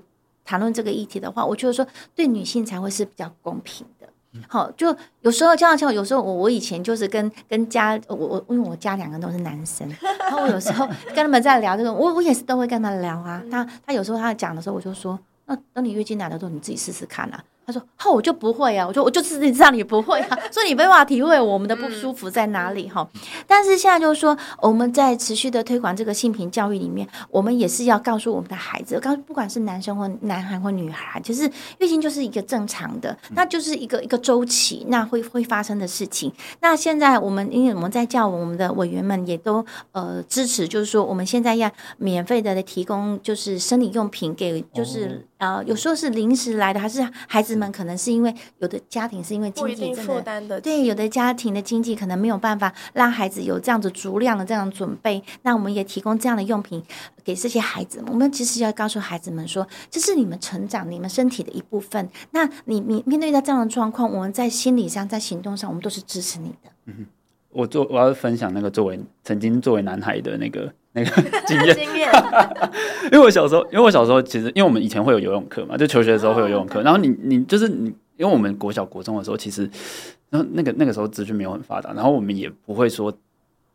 谈论这个议题的话，我觉得说对女性才会是比较公平的。好，就有时候像像有时候我我以前就是跟跟家我我因为我家两个都是男生，(laughs) 然后我有时候跟他们在聊这个，我我也是都会跟他聊啊。他他有时候他讲的时候，我就说，那等你月经来的时候，你自己试试看啊。他说：“哦，我就不会啊！我说我就自己知道你不会啊，(laughs) 所以你没办法体会我们的不舒服在哪里哈。但是现在就是说，我们在持续的推广这个性平教育里面，我们也是要告诉我们的孩子，告不管是男生或男孩或女孩，就是月经就是一个正常的，那就是一个一个周期，那会会发生的事情。那现在我们因为我们在叫我们的委员们也都呃支持，就是说我们现在要免费的提供就是生理用品给就是。”呃，有时候是临时来的，还是孩子们可能是因为有的家庭是因为经济负担的，对，有的家庭的经济可能没有办法让孩子有这样子足量的这样准备，那我们也提供这样的用品给这些孩子。我们其实要告诉孩子们说，这是你们成长、你们身体的一部分。那你你面对到这样的状况，我们在心理上、在行动上，我们都是支持你的。嗯，我做我要分享那个作为曾经作为男孩的那个。那个 (laughs) 经验，(laughs) 因为我小时候，因为我小时候其实，因为我们以前会有游泳课嘛，就求学的时候会有游泳课。然后你你就是你，因为我们国小国中的时候，其实，然后那个那个时候资讯没有很发达，然后我们也不会说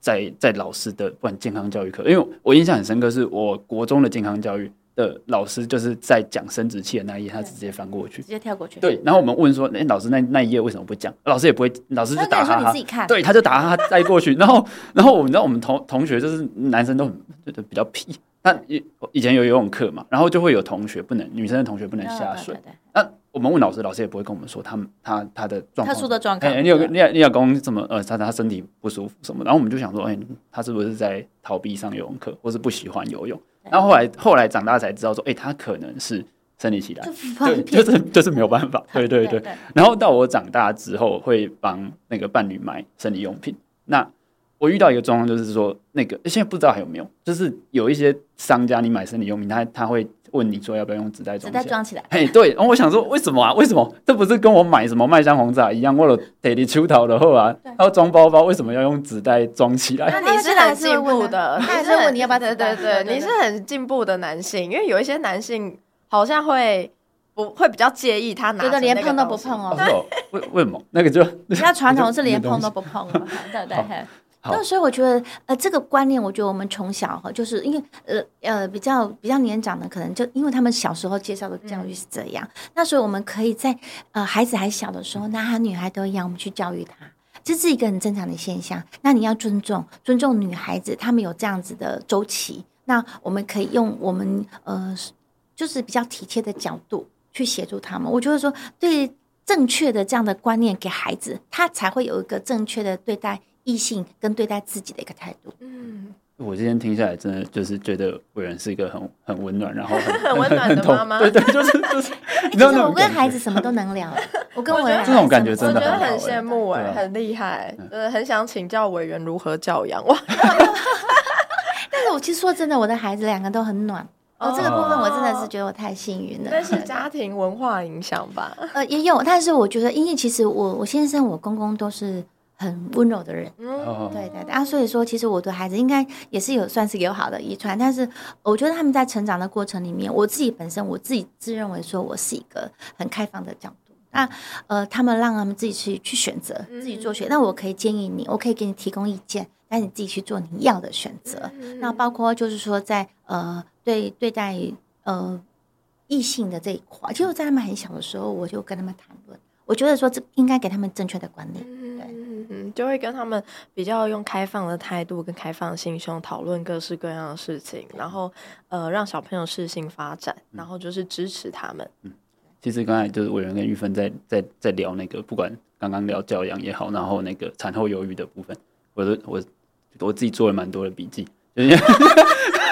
在在老师的不管健康教育课，因为我印象很深刻，是我国中的健康教育。的老师就是在讲生殖器的那一页，他直接翻过去，直接跳过去。对，然后我们问说：“哎，老师，那那一页为什么不讲？”老师也不会，老师就打哈哈。对，他就打哈哈 (laughs) 带过去。然后，然后我们知道我们同同学就是男生都很就比较皮。那以以前有游泳课嘛，然后就会有同学不能，女生的同学不能下水。那我们问老师，老师也不会跟我们说他们他他的状况，特殊的状况。哎，你有你你老公怎么呃，他他身体不舒服什么？然后我们就想说，哎，他是不是在逃避上游泳课，或是不喜欢游泳？然后后来后来长大才知道说，哎，他可能是生理期来，对，就是就是没有办法，(laughs) 对对对。然后到我长大之后，会帮那个伴侣买生理用品。那我遇到一个状况，就是说那个现在不知道还有没有，就是有一些商家，你买生理用品，他他会。问你说要不要用纸袋装？纸袋装起来。嘿，对，然后我想说，为什么啊？为什么？这不是跟我买什么麦香红茶一样，为了得你出逃的后啊，要装包包，为什么要用纸袋装起来？那你是很进步的，他还是问你要不要？对对对，你是很进步的男性，因为有一些男性好像会不会比较介意他拿，觉得连碰都不碰哦。为为什么？那个就比较传统是连碰都不碰，对对对。那所以我觉得，呃，这个观念，我觉得我们从小哈，就是因为呃呃比较比较年长的，可能就因为他们小时候接受的教育是这样，那所以我们可以在呃孩子还小的时候，男孩女孩都一样，我们去教育他，这是一个很正常的现象。那你要尊重尊重女孩子，他们有这样子的周期，那我们可以用我们呃就是比较体贴的角度去协助他们。我觉得说，对正确的这样的观念给孩子，他才会有一个正确的对待。异性跟对待自己的一个态度。嗯，我今天听下来，真的就是觉得委员是一个很很温暖，然后 (laughs) 很很温暖的妈妈。对对，就是就是。你知道我跟孩子什么都能聊，(laughs) 我跟我这种感觉真的，我觉得很羡慕哎，很厉害，呃，很想请教委员如何教养哇。(laughs) 但是我其实说真的，我的孩子两个都很暖。哦，这个部分我真的是觉得我太幸运了。但是家庭文化影响吧？呃，也有，但是我觉得，因为其实我我先生、我公公都是。很温柔的人，嗯，对对对啊，所以说其实我对孩子应该也是有算是有好的遗传，但是我觉得他们在成长的过程里面，我自己本身我自己自认为说我是一个很开放的角度，那呃，他们让他们自己去去选择，自己做选，那我可以建议你，我可以给你提供意见，但你自己去做你要的选择。那包括就是说在呃对对待呃异性的这一块，其实我在他们很小的时候，我就跟他们谈论，我觉得说这应该给他们正确的观念。嗯，就会跟他们比较用开放的态度跟开放心胸讨论各式各样的事情，然后呃让小朋友适性发展，然后就是支持他们。嗯，其实刚才就是委员跟玉芬在在在聊那个，不管刚刚聊教养也好，然后那个产后忧郁的部分，我都我我自己做了蛮多的笔记。就是 (laughs)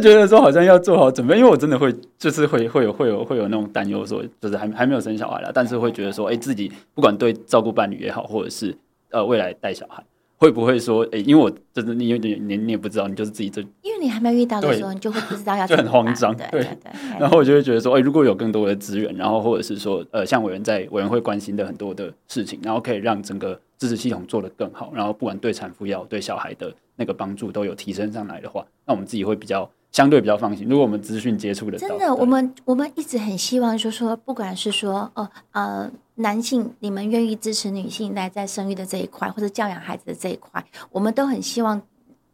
觉得说好像要做好准备，因为我真的会就是会会有会有会有那种担忧，说就是还还没有生小孩了，但是会觉得说，哎、欸，自己不管对照顾伴侣也好，或者是呃未来带小孩，会不会说，哎、欸，因为我真的你有点你你也不知道，你就是自己这，因为你还没有遇到的时候，你就会不知道要 (laughs) 就很慌张，对对对。然后我就会觉得说，哎、欸，如果有更多的资源，然后或者是说，呃，像委员在委员会关心的很多的事情，然后可以让整个支持系统做得更好，然后不管对产妇要对小孩的。那个帮助都有提升上来的话，那我们自己会比较相对比较放心。如果我们资讯接触的真的，我们我们一直很希望说说，不管是说哦呃男性，你们愿意支持女性来在生育的这一块，或者教养孩子的这一块，我们都很希望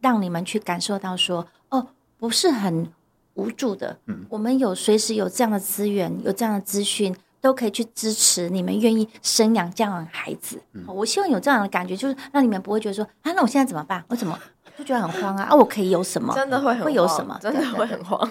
让你们去感受到说哦，不是很无助的。嗯，我们有随时有这样的资源，有这样的资讯。都可以去支持你们愿意生养这样的孩子。嗯、我希望有这样的感觉，就是让你们不会觉得说啊，那我现在怎么办？我怎么就觉得很慌啊？(laughs) 啊，我可以有什么？真的会很会有什么？真的会很慌。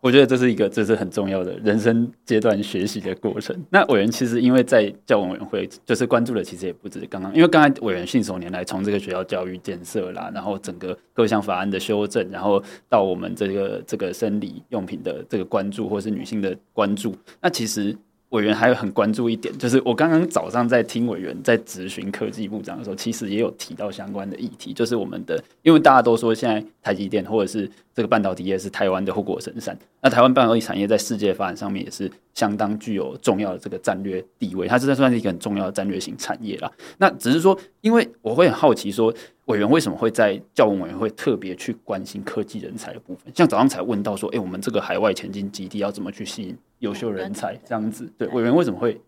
我觉得这是一个这是很重要的人生阶段学习的过程。那委员其实因为在教文委员会，就是关注的其实也不止刚刚，因为刚才委员信手拈来，从这个学校教育建设啦，然后整个各项法案的修正，然后到我们这个这个生理用品的这个关注，或是女性的关注，那其实。委员还有很关注一点，就是我刚刚早上在听委员在咨询科技部长的时候，其实也有提到相关的议题，就是我们的，因为大家都说现在台积电或者是这个半导体业是台湾的护国神山，那台湾半导体产业在世界发展上面也是相当具有重要的这个战略地位，它是在算是一个很重要的战略型产业啦。那只是说，因为我会很好奇说。委员为什么会在教文委员会特别去关心科技人才的部分？像早上才问到说，哎、欸，我们这个海外前进基地要怎么去吸引优秀人才？这样子，对，委员为什么会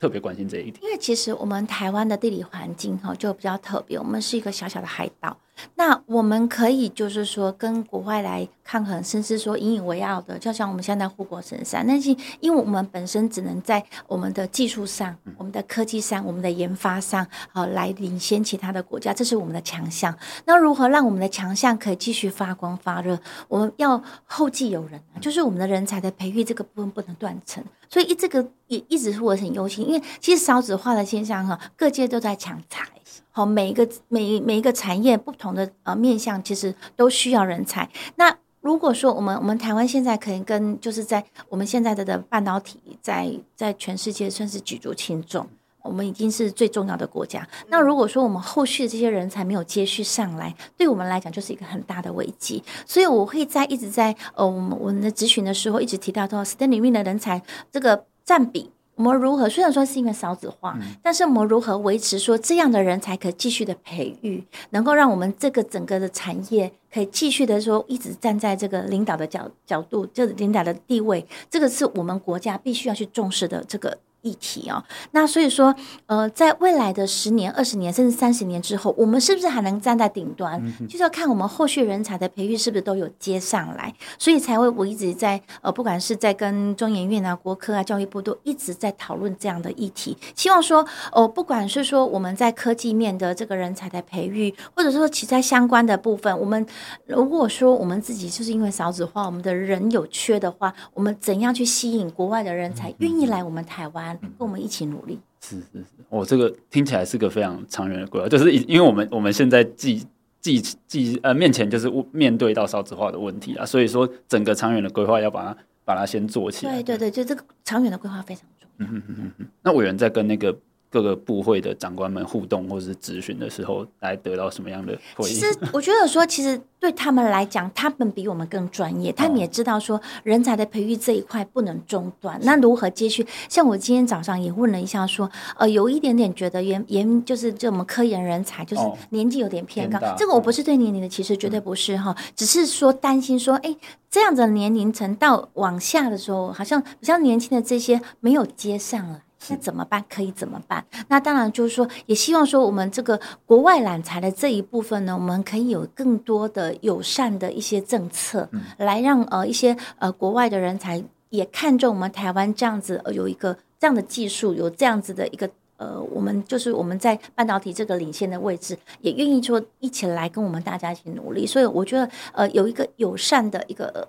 特别关心这一点？因为其实我们台湾的地理环境哈就比较特别，我们是一个小小的海岛。那我们可以就是说跟国外来抗衡，甚至说引以为傲的，就像我们现在护国神山。但是因为我们本身只能在我们的技术上、我们的科技上、我们的研发上，好来领先其他的国家，这是我们的强项。那如何让我们的强项可以继续发光发热？我们要后继有人，就是我们的人才的培育这个部分不能断层。所以一这个也一直是我很忧心，因为其实少子化的现象哈，各界都在抢才。好，每一个每每一个产业不同的呃面向，其实都需要人才。那如果说我们我们台湾现在可以跟就是在我们现在的的半导体在在全世界算是举足轻重，我们已经是最重要的国家。那如果说我们后续这些人才没有接续上来，对我们来讲就是一个很大的危机。所以我会在一直在呃我们我们的咨询的时候一直提到说，STEM 领域的人才这个占比。我们如何？虽然说是因为少子化，嗯、但是我们如何维持说这样的人才可以继续的培育，能够让我们这个整个的产业可以继续的说一直站在这个领导的角角度，就是领导的地位，这个是我们国家必须要去重视的这个。议题哦，那所以说，呃，在未来的十年、二十年甚至三十年之后，我们是不是还能站在顶端？就是要看我们后续人才的培育是不是都有接上来，所以才会我一直在呃，不管是在跟中研院啊、国科啊、教育部都一直在讨论这样的议题，希望说哦、呃，不管是说我们在科技面的这个人才的培育，或者说其他相关的部分，我们如果说我们自己就是因为少子化，我们的人有缺的话，我们怎样去吸引国外的人才愿意来我们台湾？跟我们一起努力。是是是，我这个听起来是个非常长远的规划，就是因为我们我们现在既既既呃面前就是面对到少子化的问题啊，所以说整个长远的规划要把它把它先做起来。对对对，就这个长远的规划非常重要。嗯嗯嗯嗯。那委员在跟那个。各个部会的长官们互动或者是咨询的时候，来得到什么样的回应？其实我觉得说，其实对他们来讲，他们比我们更专业，他们也知道说人才的培育这一块不能中断。那如何接续？像我今天早上也问了一下，说呃，有一点点觉得研研就是这我们科研人才就是年纪有点偏高，这个我不是对年龄的歧视，绝对不是哈，只是说担心说，哎，这样的年龄层到往下的时候，好像比较年轻的这些没有接上来。那怎么办？可以怎么办？那当然就是说，也希望说我们这个国外揽才的这一部分呢，我们可以有更多的友善的一些政策，来让呃一些呃国外的人才也看中我们台湾这样子有一个这样的技术，有这样子的一个呃，我们就是我们在半导体这个领先的位置，也愿意说一起来跟我们大家一起努力。所以我觉得呃有一个友善的一个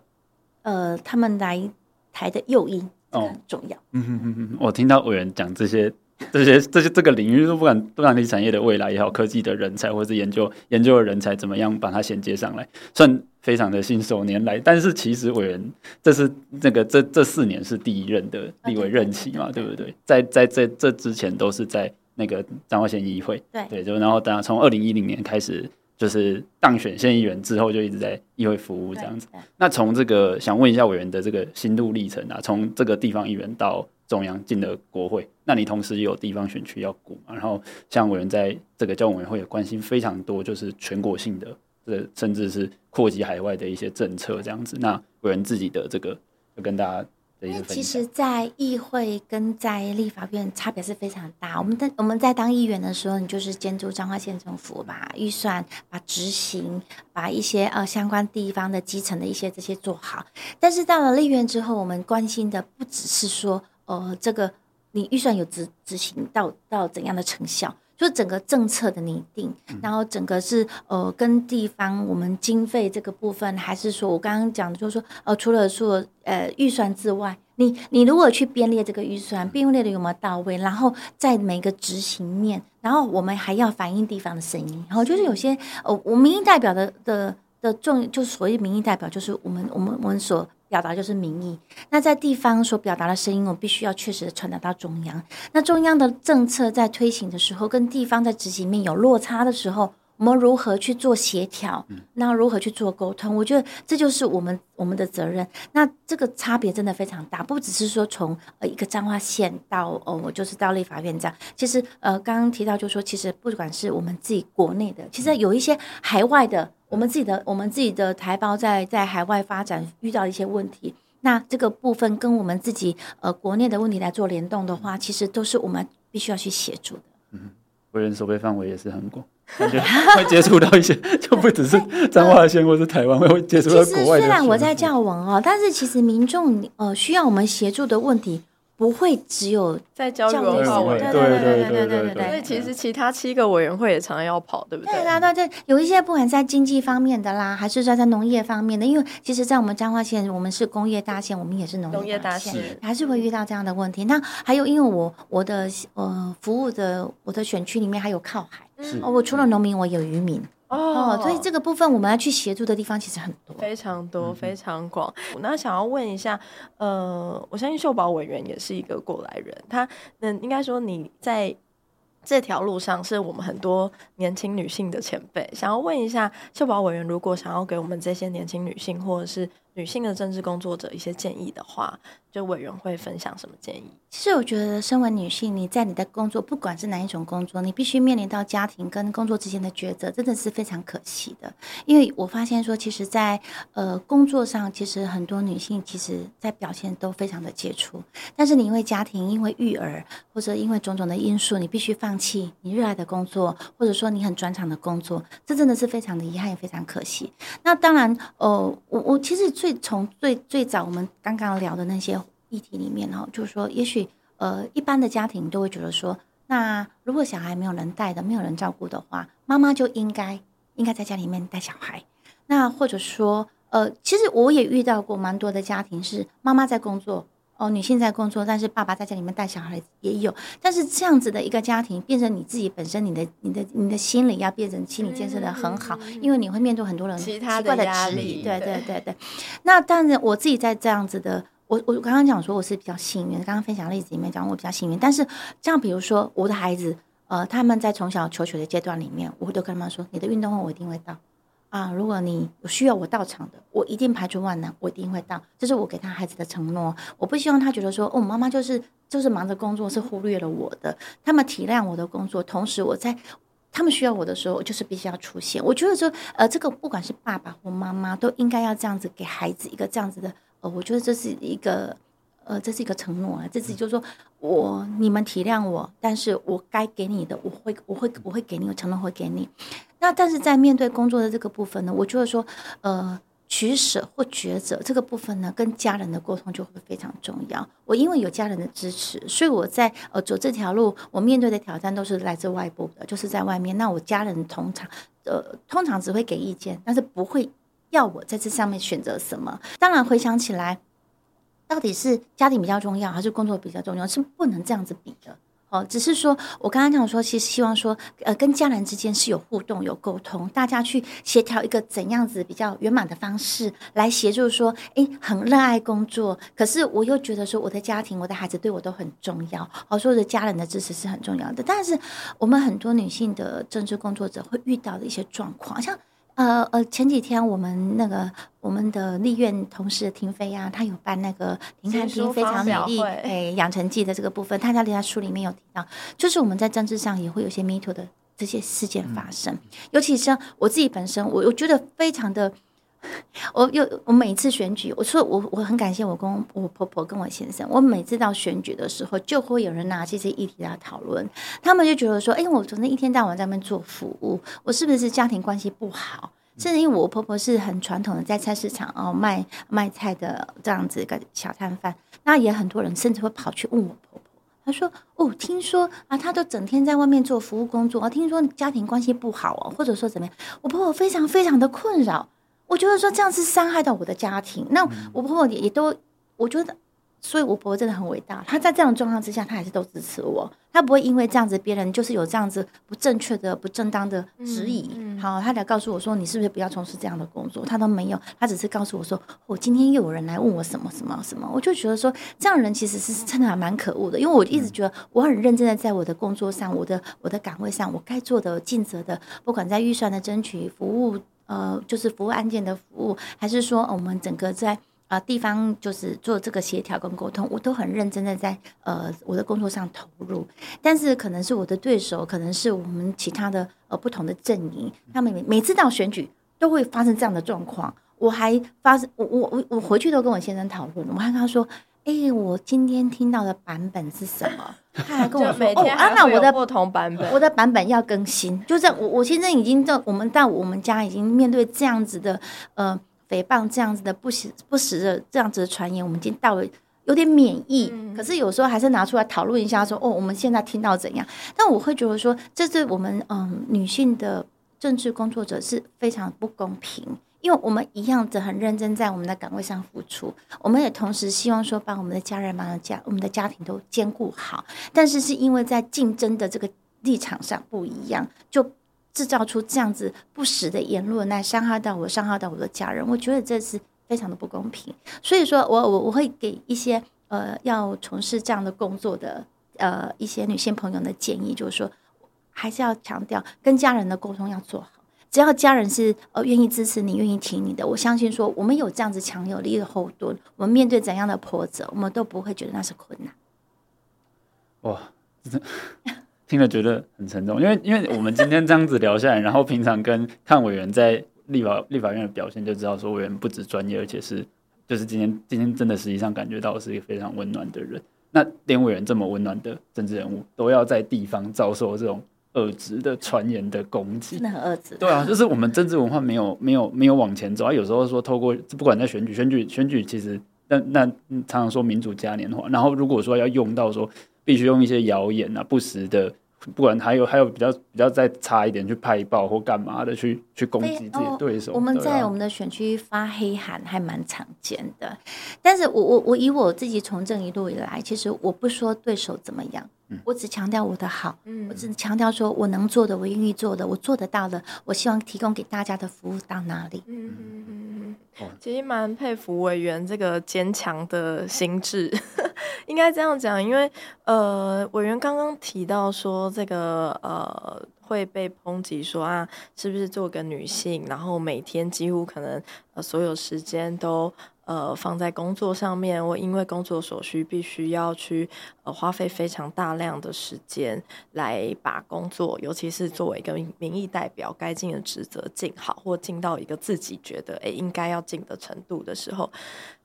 呃他们来台的诱因。哦，很重要。嗯哼哼哼，我听到委员讲 (laughs) 这些、这些、这些这个领域，不管不管你产业的未来也好，科技的人才或者是研究研究的人才，怎么样把它衔接上来，算非常的信手拈来。但是其实委员这是那个这这四年是第一任的立委任期嘛，对不对？在在这这之前都是在那个彰化县议会，对对，就然后当从二零一零年开始。就是当选县议员之后，就一直在议会服务这样子。那从这个想问一下委员的这个心路历程啊，从这个地方议员到中央进了国会，那你同时也有地方选区要顾嘛？然后像委员在这个教委员会也关心非常多，就是全国性的，这甚至是扩及海外的一些政策这样子。那委员自己的这个，就跟大家。其实，在议会跟在立法院差别是非常大。我们在我们在当议员的时候，你就是监督彰化县政府，把预算、把执行、把一些呃相关地方的基层的一些这些做好。但是到了立院之后，我们关心的不只是说，呃，这个你预算有执执行到到怎样的成效。就整个政策的拟定，然后整个是呃跟地方我们经费这个部分，还是说我刚刚讲的，就是说呃除了说呃预算之外，你你如果去编列这个预算，编列的有没有到位？然后在每个执行面，然后我们还要反映地方的声音，然后就是有些呃我民意代表的的的重，就是所谓民意代表，就是我们我们我们所。表达就是民意。那在地方所表达的声音，我必须要确实传达到中央。那中央的政策在推行的时候，跟地方在执行面有落差的时候，我们如何去做协调？那如何去做沟通？我觉得这就是我们我们的责任。那这个差别真的非常大，不只是说从呃一个彰化县到哦，我就是到立法院这样。其实呃，刚刚提到就是说，其实不管是我们自己国内的，其实有一些海外的。我们自己的我们自己的台胞在在海外发展遇到一些问题，那这个部分跟我们自己呃国内的问题来做联动的话，其实都是我们必须要去协助的。嗯，委员守备范围也是很广，感觉会接触到一些，(laughs) 就不只是彰化县 (laughs) 或是台湾，会接触到国外。虽然我在教文哦，但是其实民众呃需要我们协助的问题。不会只有在教育文化委员会，对对对对对对对。所以其实其他七个委员会也常常要跑，对不对？对啊，对对，有一些不管在经济方面的啦，还是说在农业方面的，因为其实，在我们彰化县，我们是工业大县，我们也是农业大县，还是会遇到这样的问题。那还有，因为我我的呃服务的我的选区里面还有靠海，哦，我除了农民，我有渔民。哦，所以这个部分我们要去协助的地方其实很多，非常多，非常广。嗯、那想要问一下，呃，我相信秀宝委员也是一个过来人，他嗯，应该说你在这条路上是我们很多年轻女性的前辈。想要问一下秀宝委员，如果想要给我们这些年轻女性或者是女性的政治工作者一些建议的话，就委员会分享什么建议？其实我觉得，身为女性，你在你的工作，不管是哪一种工作，你必须面临到家庭跟工作之间的抉择，真的是非常可惜的。因为我发现说，其实在，呃工作上，其实很多女性其实在表现都非常的杰出，但是你因为家庭、因为育儿或者因为种种的因素，你必须放弃你热爱的工作，或者说你很专长的工作，这真的是非常的遗憾，也非常可惜。那当然，呃，我我其实。从最最早我们刚刚聊的那些议题里面哈，就是说，也许呃一般的家庭都会觉得说，那如果小孩没有人带的，没有人照顾的话，妈妈就应该应该在家里面带小孩。那或者说，呃，其实我也遇到过蛮多的家庭是妈妈在工作。哦，女性在工作，但是爸爸在家里面带小孩也有。但是这样子的一个家庭，变成你自己本身，你的、你的、你的心理要变成心理建设的很好，嗯、因为你会面对很多人奇怪的压力。对对对对。那当然，我自己在这样子的，我我刚刚讲说我是比较幸运，刚刚分享的例子里面讲我比较幸运。但是这样，比如说我的孩子，呃，他们在从小求学的阶段里面，我都跟他们说，你的运动会我一定会到。啊，如果你需要我到场的，我一定排除万难，我一定会到。这是我给他孩子的承诺。我不希望他觉得说，哦，妈妈就是就是忙着工作，是忽略了我的。他们体谅我的工作，同时我在他们需要我的时候，我就是必须要出现。我觉得说，呃，这个不管是爸爸或妈妈，都应该要这样子给孩子一个这样子的。呃，我觉得这是一个，呃，这是一个承诺啊。这是就是说我你们体谅我，但是我该给你的，我会我会我会给你，我承诺会给你。那但是在面对工作的这个部分呢，我就会说，呃，取舍或抉择这个部分呢，跟家人的沟通就会非常重要。我因为有家人的支持，所以我在呃走这条路，我面对的挑战都是来自外部的，就是在外面。那我家人通常呃通常只会给意见，但是不会要我在这上面选择什么。当然回想起来，到底是家庭比较重要，还是工作比较重要，是不能这样子比的。哦，只是说，我刚刚讲说，其实希望说，呃，跟家人之间是有互动、有沟通，大家去协调一个怎样子比较圆满的方式来协助说，哎，很热爱工作，可是我又觉得说，我的家庭、我的孩子对我都很重要，哦，所有的家人的支持是很重要的。但是，我们很多女性的政治工作者会遇到的一些状况，像。呃呃，前几天我们那个我们的立院同事婷飞啊，她有办那个停看听非常美丽诶养成记的这个部分，她在他书里面有提到，就是我们在政治上也会有些 Me Too 的这些事件发生，嗯、尤其是我自己本身，我我觉得非常的。(laughs) 我有我每次选举，我说我我很感谢我公我婆婆跟我先生，我每次到选举的时候，就会有人拿这些议题来讨论，他们就觉得说，哎，我昨天一天到晚在那边做服务，我是不是家庭关系不好？甚至因为我婆婆是很传统的，在菜市场哦卖卖菜的这样子一个小摊贩，那也很多人甚至会跑去问我婆婆，他说哦，听说啊，她都整天在外面做服务工作，啊，听说家庭关系不好哦，或者说怎么样，我婆婆非常非常的困扰。我觉得说这样是伤害到我的家庭。那我婆婆也也都，我觉得，所以我婆婆真的很伟大。她在这样状况之下，她还是都支持我。她不会因为这样子，别人就是有这样子不正确的、不正当的质疑，嗯嗯、好，她来告诉我说，你是不是不要从事这样的工作？她都没有，她只是告诉我说，我、哦、今天又有人来问我什么什么什么。我就觉得说，这样的人其实是真的还蛮可恶的。因为我一直觉得我很认真的在我的工作上，我的我的岗位上，我该做的尽责的，不管在预算的争取服务。呃，就是服务案件的服务，还是说我们整个在啊、呃、地方就是做这个协调跟沟通，我都很认真的在呃我的工作上投入。但是可能是我的对手，可能是我们其他的呃不同的阵营，他们每每次到选举都会发生这样的状况。我还发生，我我我我回去都跟我先生讨论，我还跟他说。哎、我今天听到的版本是什么？他还跟我说：“哦，啊，那我的不同版本，我的版本要更新。”就这样，我我现在已经在我们在我们家已经面对这样子的呃诽谤，这样子的不实不实的这样子的传言，我们已经到了有点免疫。嗯、可是有时候还是拿出来讨论一下说，说哦，我们现在听到怎样？但我会觉得说，这对我们嗯、呃、女性的政治工作者是非常不公平。因为我们一样的很认真在我们的岗位上付出，我们也同时希望说把我们的家人、把家、我们的家庭都兼顾好。但是是因为在竞争的这个立场上不一样，就制造出这样子不实的言论来伤害到我，伤害到我的家人，我觉得这是非常的不公平。所以说我我我会给一些呃要从事这样的工作的呃一些女性朋友的建议，就是说还是要强调跟家人的沟通要做好。只要家人是呃愿意支持你、愿意听你的，我相信说我们有这样子强有力的后盾，我们面对怎样的挫折，我们都不会觉得那是困难。哇，真的听了觉得很沉重，因为因为我们今天这样子聊下来，然后平常跟看委员在立法立法院的表现，就知道说委员不止专业，而且是就是今天今天真的实际上感觉到是一个非常温暖的人。那连委员这么温暖的政治人物，都要在地方遭受这种恶质的传言的攻击，真的很恶质。对啊，就是我们政治文化没有没有没有往前走啊。有时候说透过不管在选举选举选举，其实那那常常说民主嘉年华，然后如果说要用到说。必须用一些谣言啊，不实的，不管还有还有比较比较再差一点，去拍报或干嘛的，去去攻击自己的对手。我们在我们的选区发黑函还蛮常见的，但是我我我以我自己从政一路以来，其实我不说对手怎么样，嗯、我只强调我的好，嗯、我只强调说我能做的，我愿意做的，我做得到的，我希望提供给大家的服务到哪里。嗯嗯嗯。其实蛮佩服委员这个坚强的心智，(laughs) 应该这样讲，因为呃，委员刚刚提到说这个呃会被抨击说啊，是不是做个女性，然后每天几乎可能呃所有时间都。呃，放在工作上面，我因为工作所需，必须要去呃花费非常大量的时间来把工作，尤其是作为一个民意代表，该尽的职责尽好，或尽到一个自己觉得诶应该要尽的程度的时候，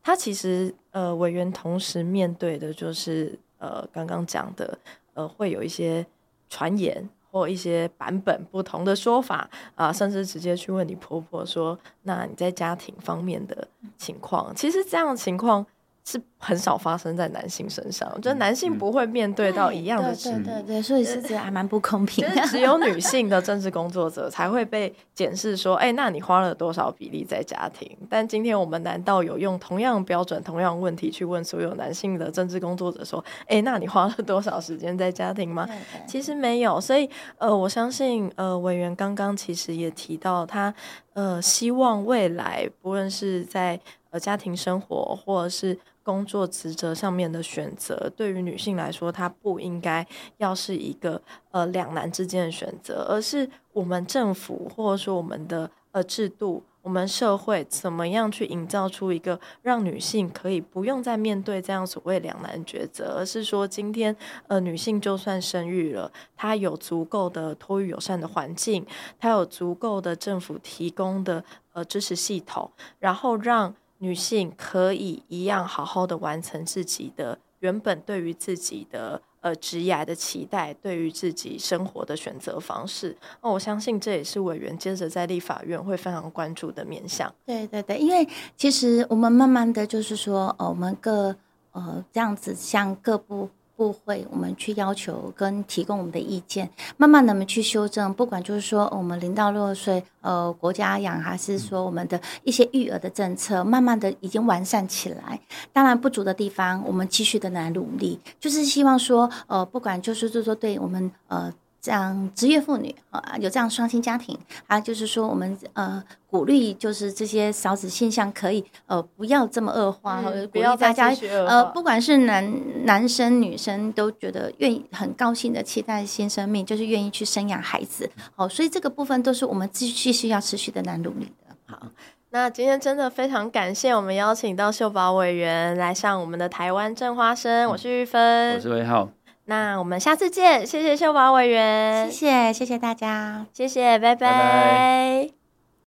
他其实呃委员同时面对的就是呃刚刚讲的呃会有一些传言。或一些版本不同的说法啊，甚至直接去问你婆婆说：“那你在家庭方面的情况？”其实这样的情况。是很少发生在男性身上，就男性不会面对到一样的事。对对对，所以是这还蛮不公平的。只有女性的政治工作者才会被检视说：“哎，那你花了多少比例在家庭？”但今天我们难道有用同样标准、同样问题去问所有男性的政治工作者说：“哎，那你花了多少时间在家庭吗？”其实没有。所以呃，我相信呃，委员刚刚其实也提到他呃，希望未来不论是在呃家庭生活或者是工作职责上面的选择，对于女性来说，她不应该要是一个呃两难之间的选择，而是我们政府或者说我们的呃制度，我们社会怎么样去营造出一个让女性可以不用再面对这样所谓两难抉择，而是说今天呃女性就算生育了，她有足够的托育友善的环境，她有足够的政府提供的呃支持系统，然后让。女性可以一样好好的完成自己的原本对于自己的呃职业的期待，对于自己生活的选择方式。那，我相信这也是委员接着在立法院会非常关注的面向。对对对，因为其实我们慢慢的就是说，哦，我们各呃这样子向各部。不会，我们去要求跟提供我们的意见，慢慢的我们去修正。不管就是说我们零到六岁，呃，国家养还是说我们的一些育儿的政策，慢慢的已经完善起来。当然不足的地方，我们继续的来努力，就是希望说，呃，不管就是就是说对我们呃。这样职业妇女啊，有这样双薪家庭，还有就是说，我们呃鼓励，就是这些少子现象可以呃不要这么恶化，嗯、鼓励大家呃不管是男男生女生都觉得愿意很高兴的期待新生命，就是愿意去生养孩子。好，所以这个部分都是我们继续需要持续的来努力的。好，那今天真的非常感谢我们邀请到秀宝委员来上我们的台湾正花生，我是玉芬，我是魏浩。那我们下次见，谢谢秀宝委员，谢谢谢谢大家，谢谢，拜拜。拜拜。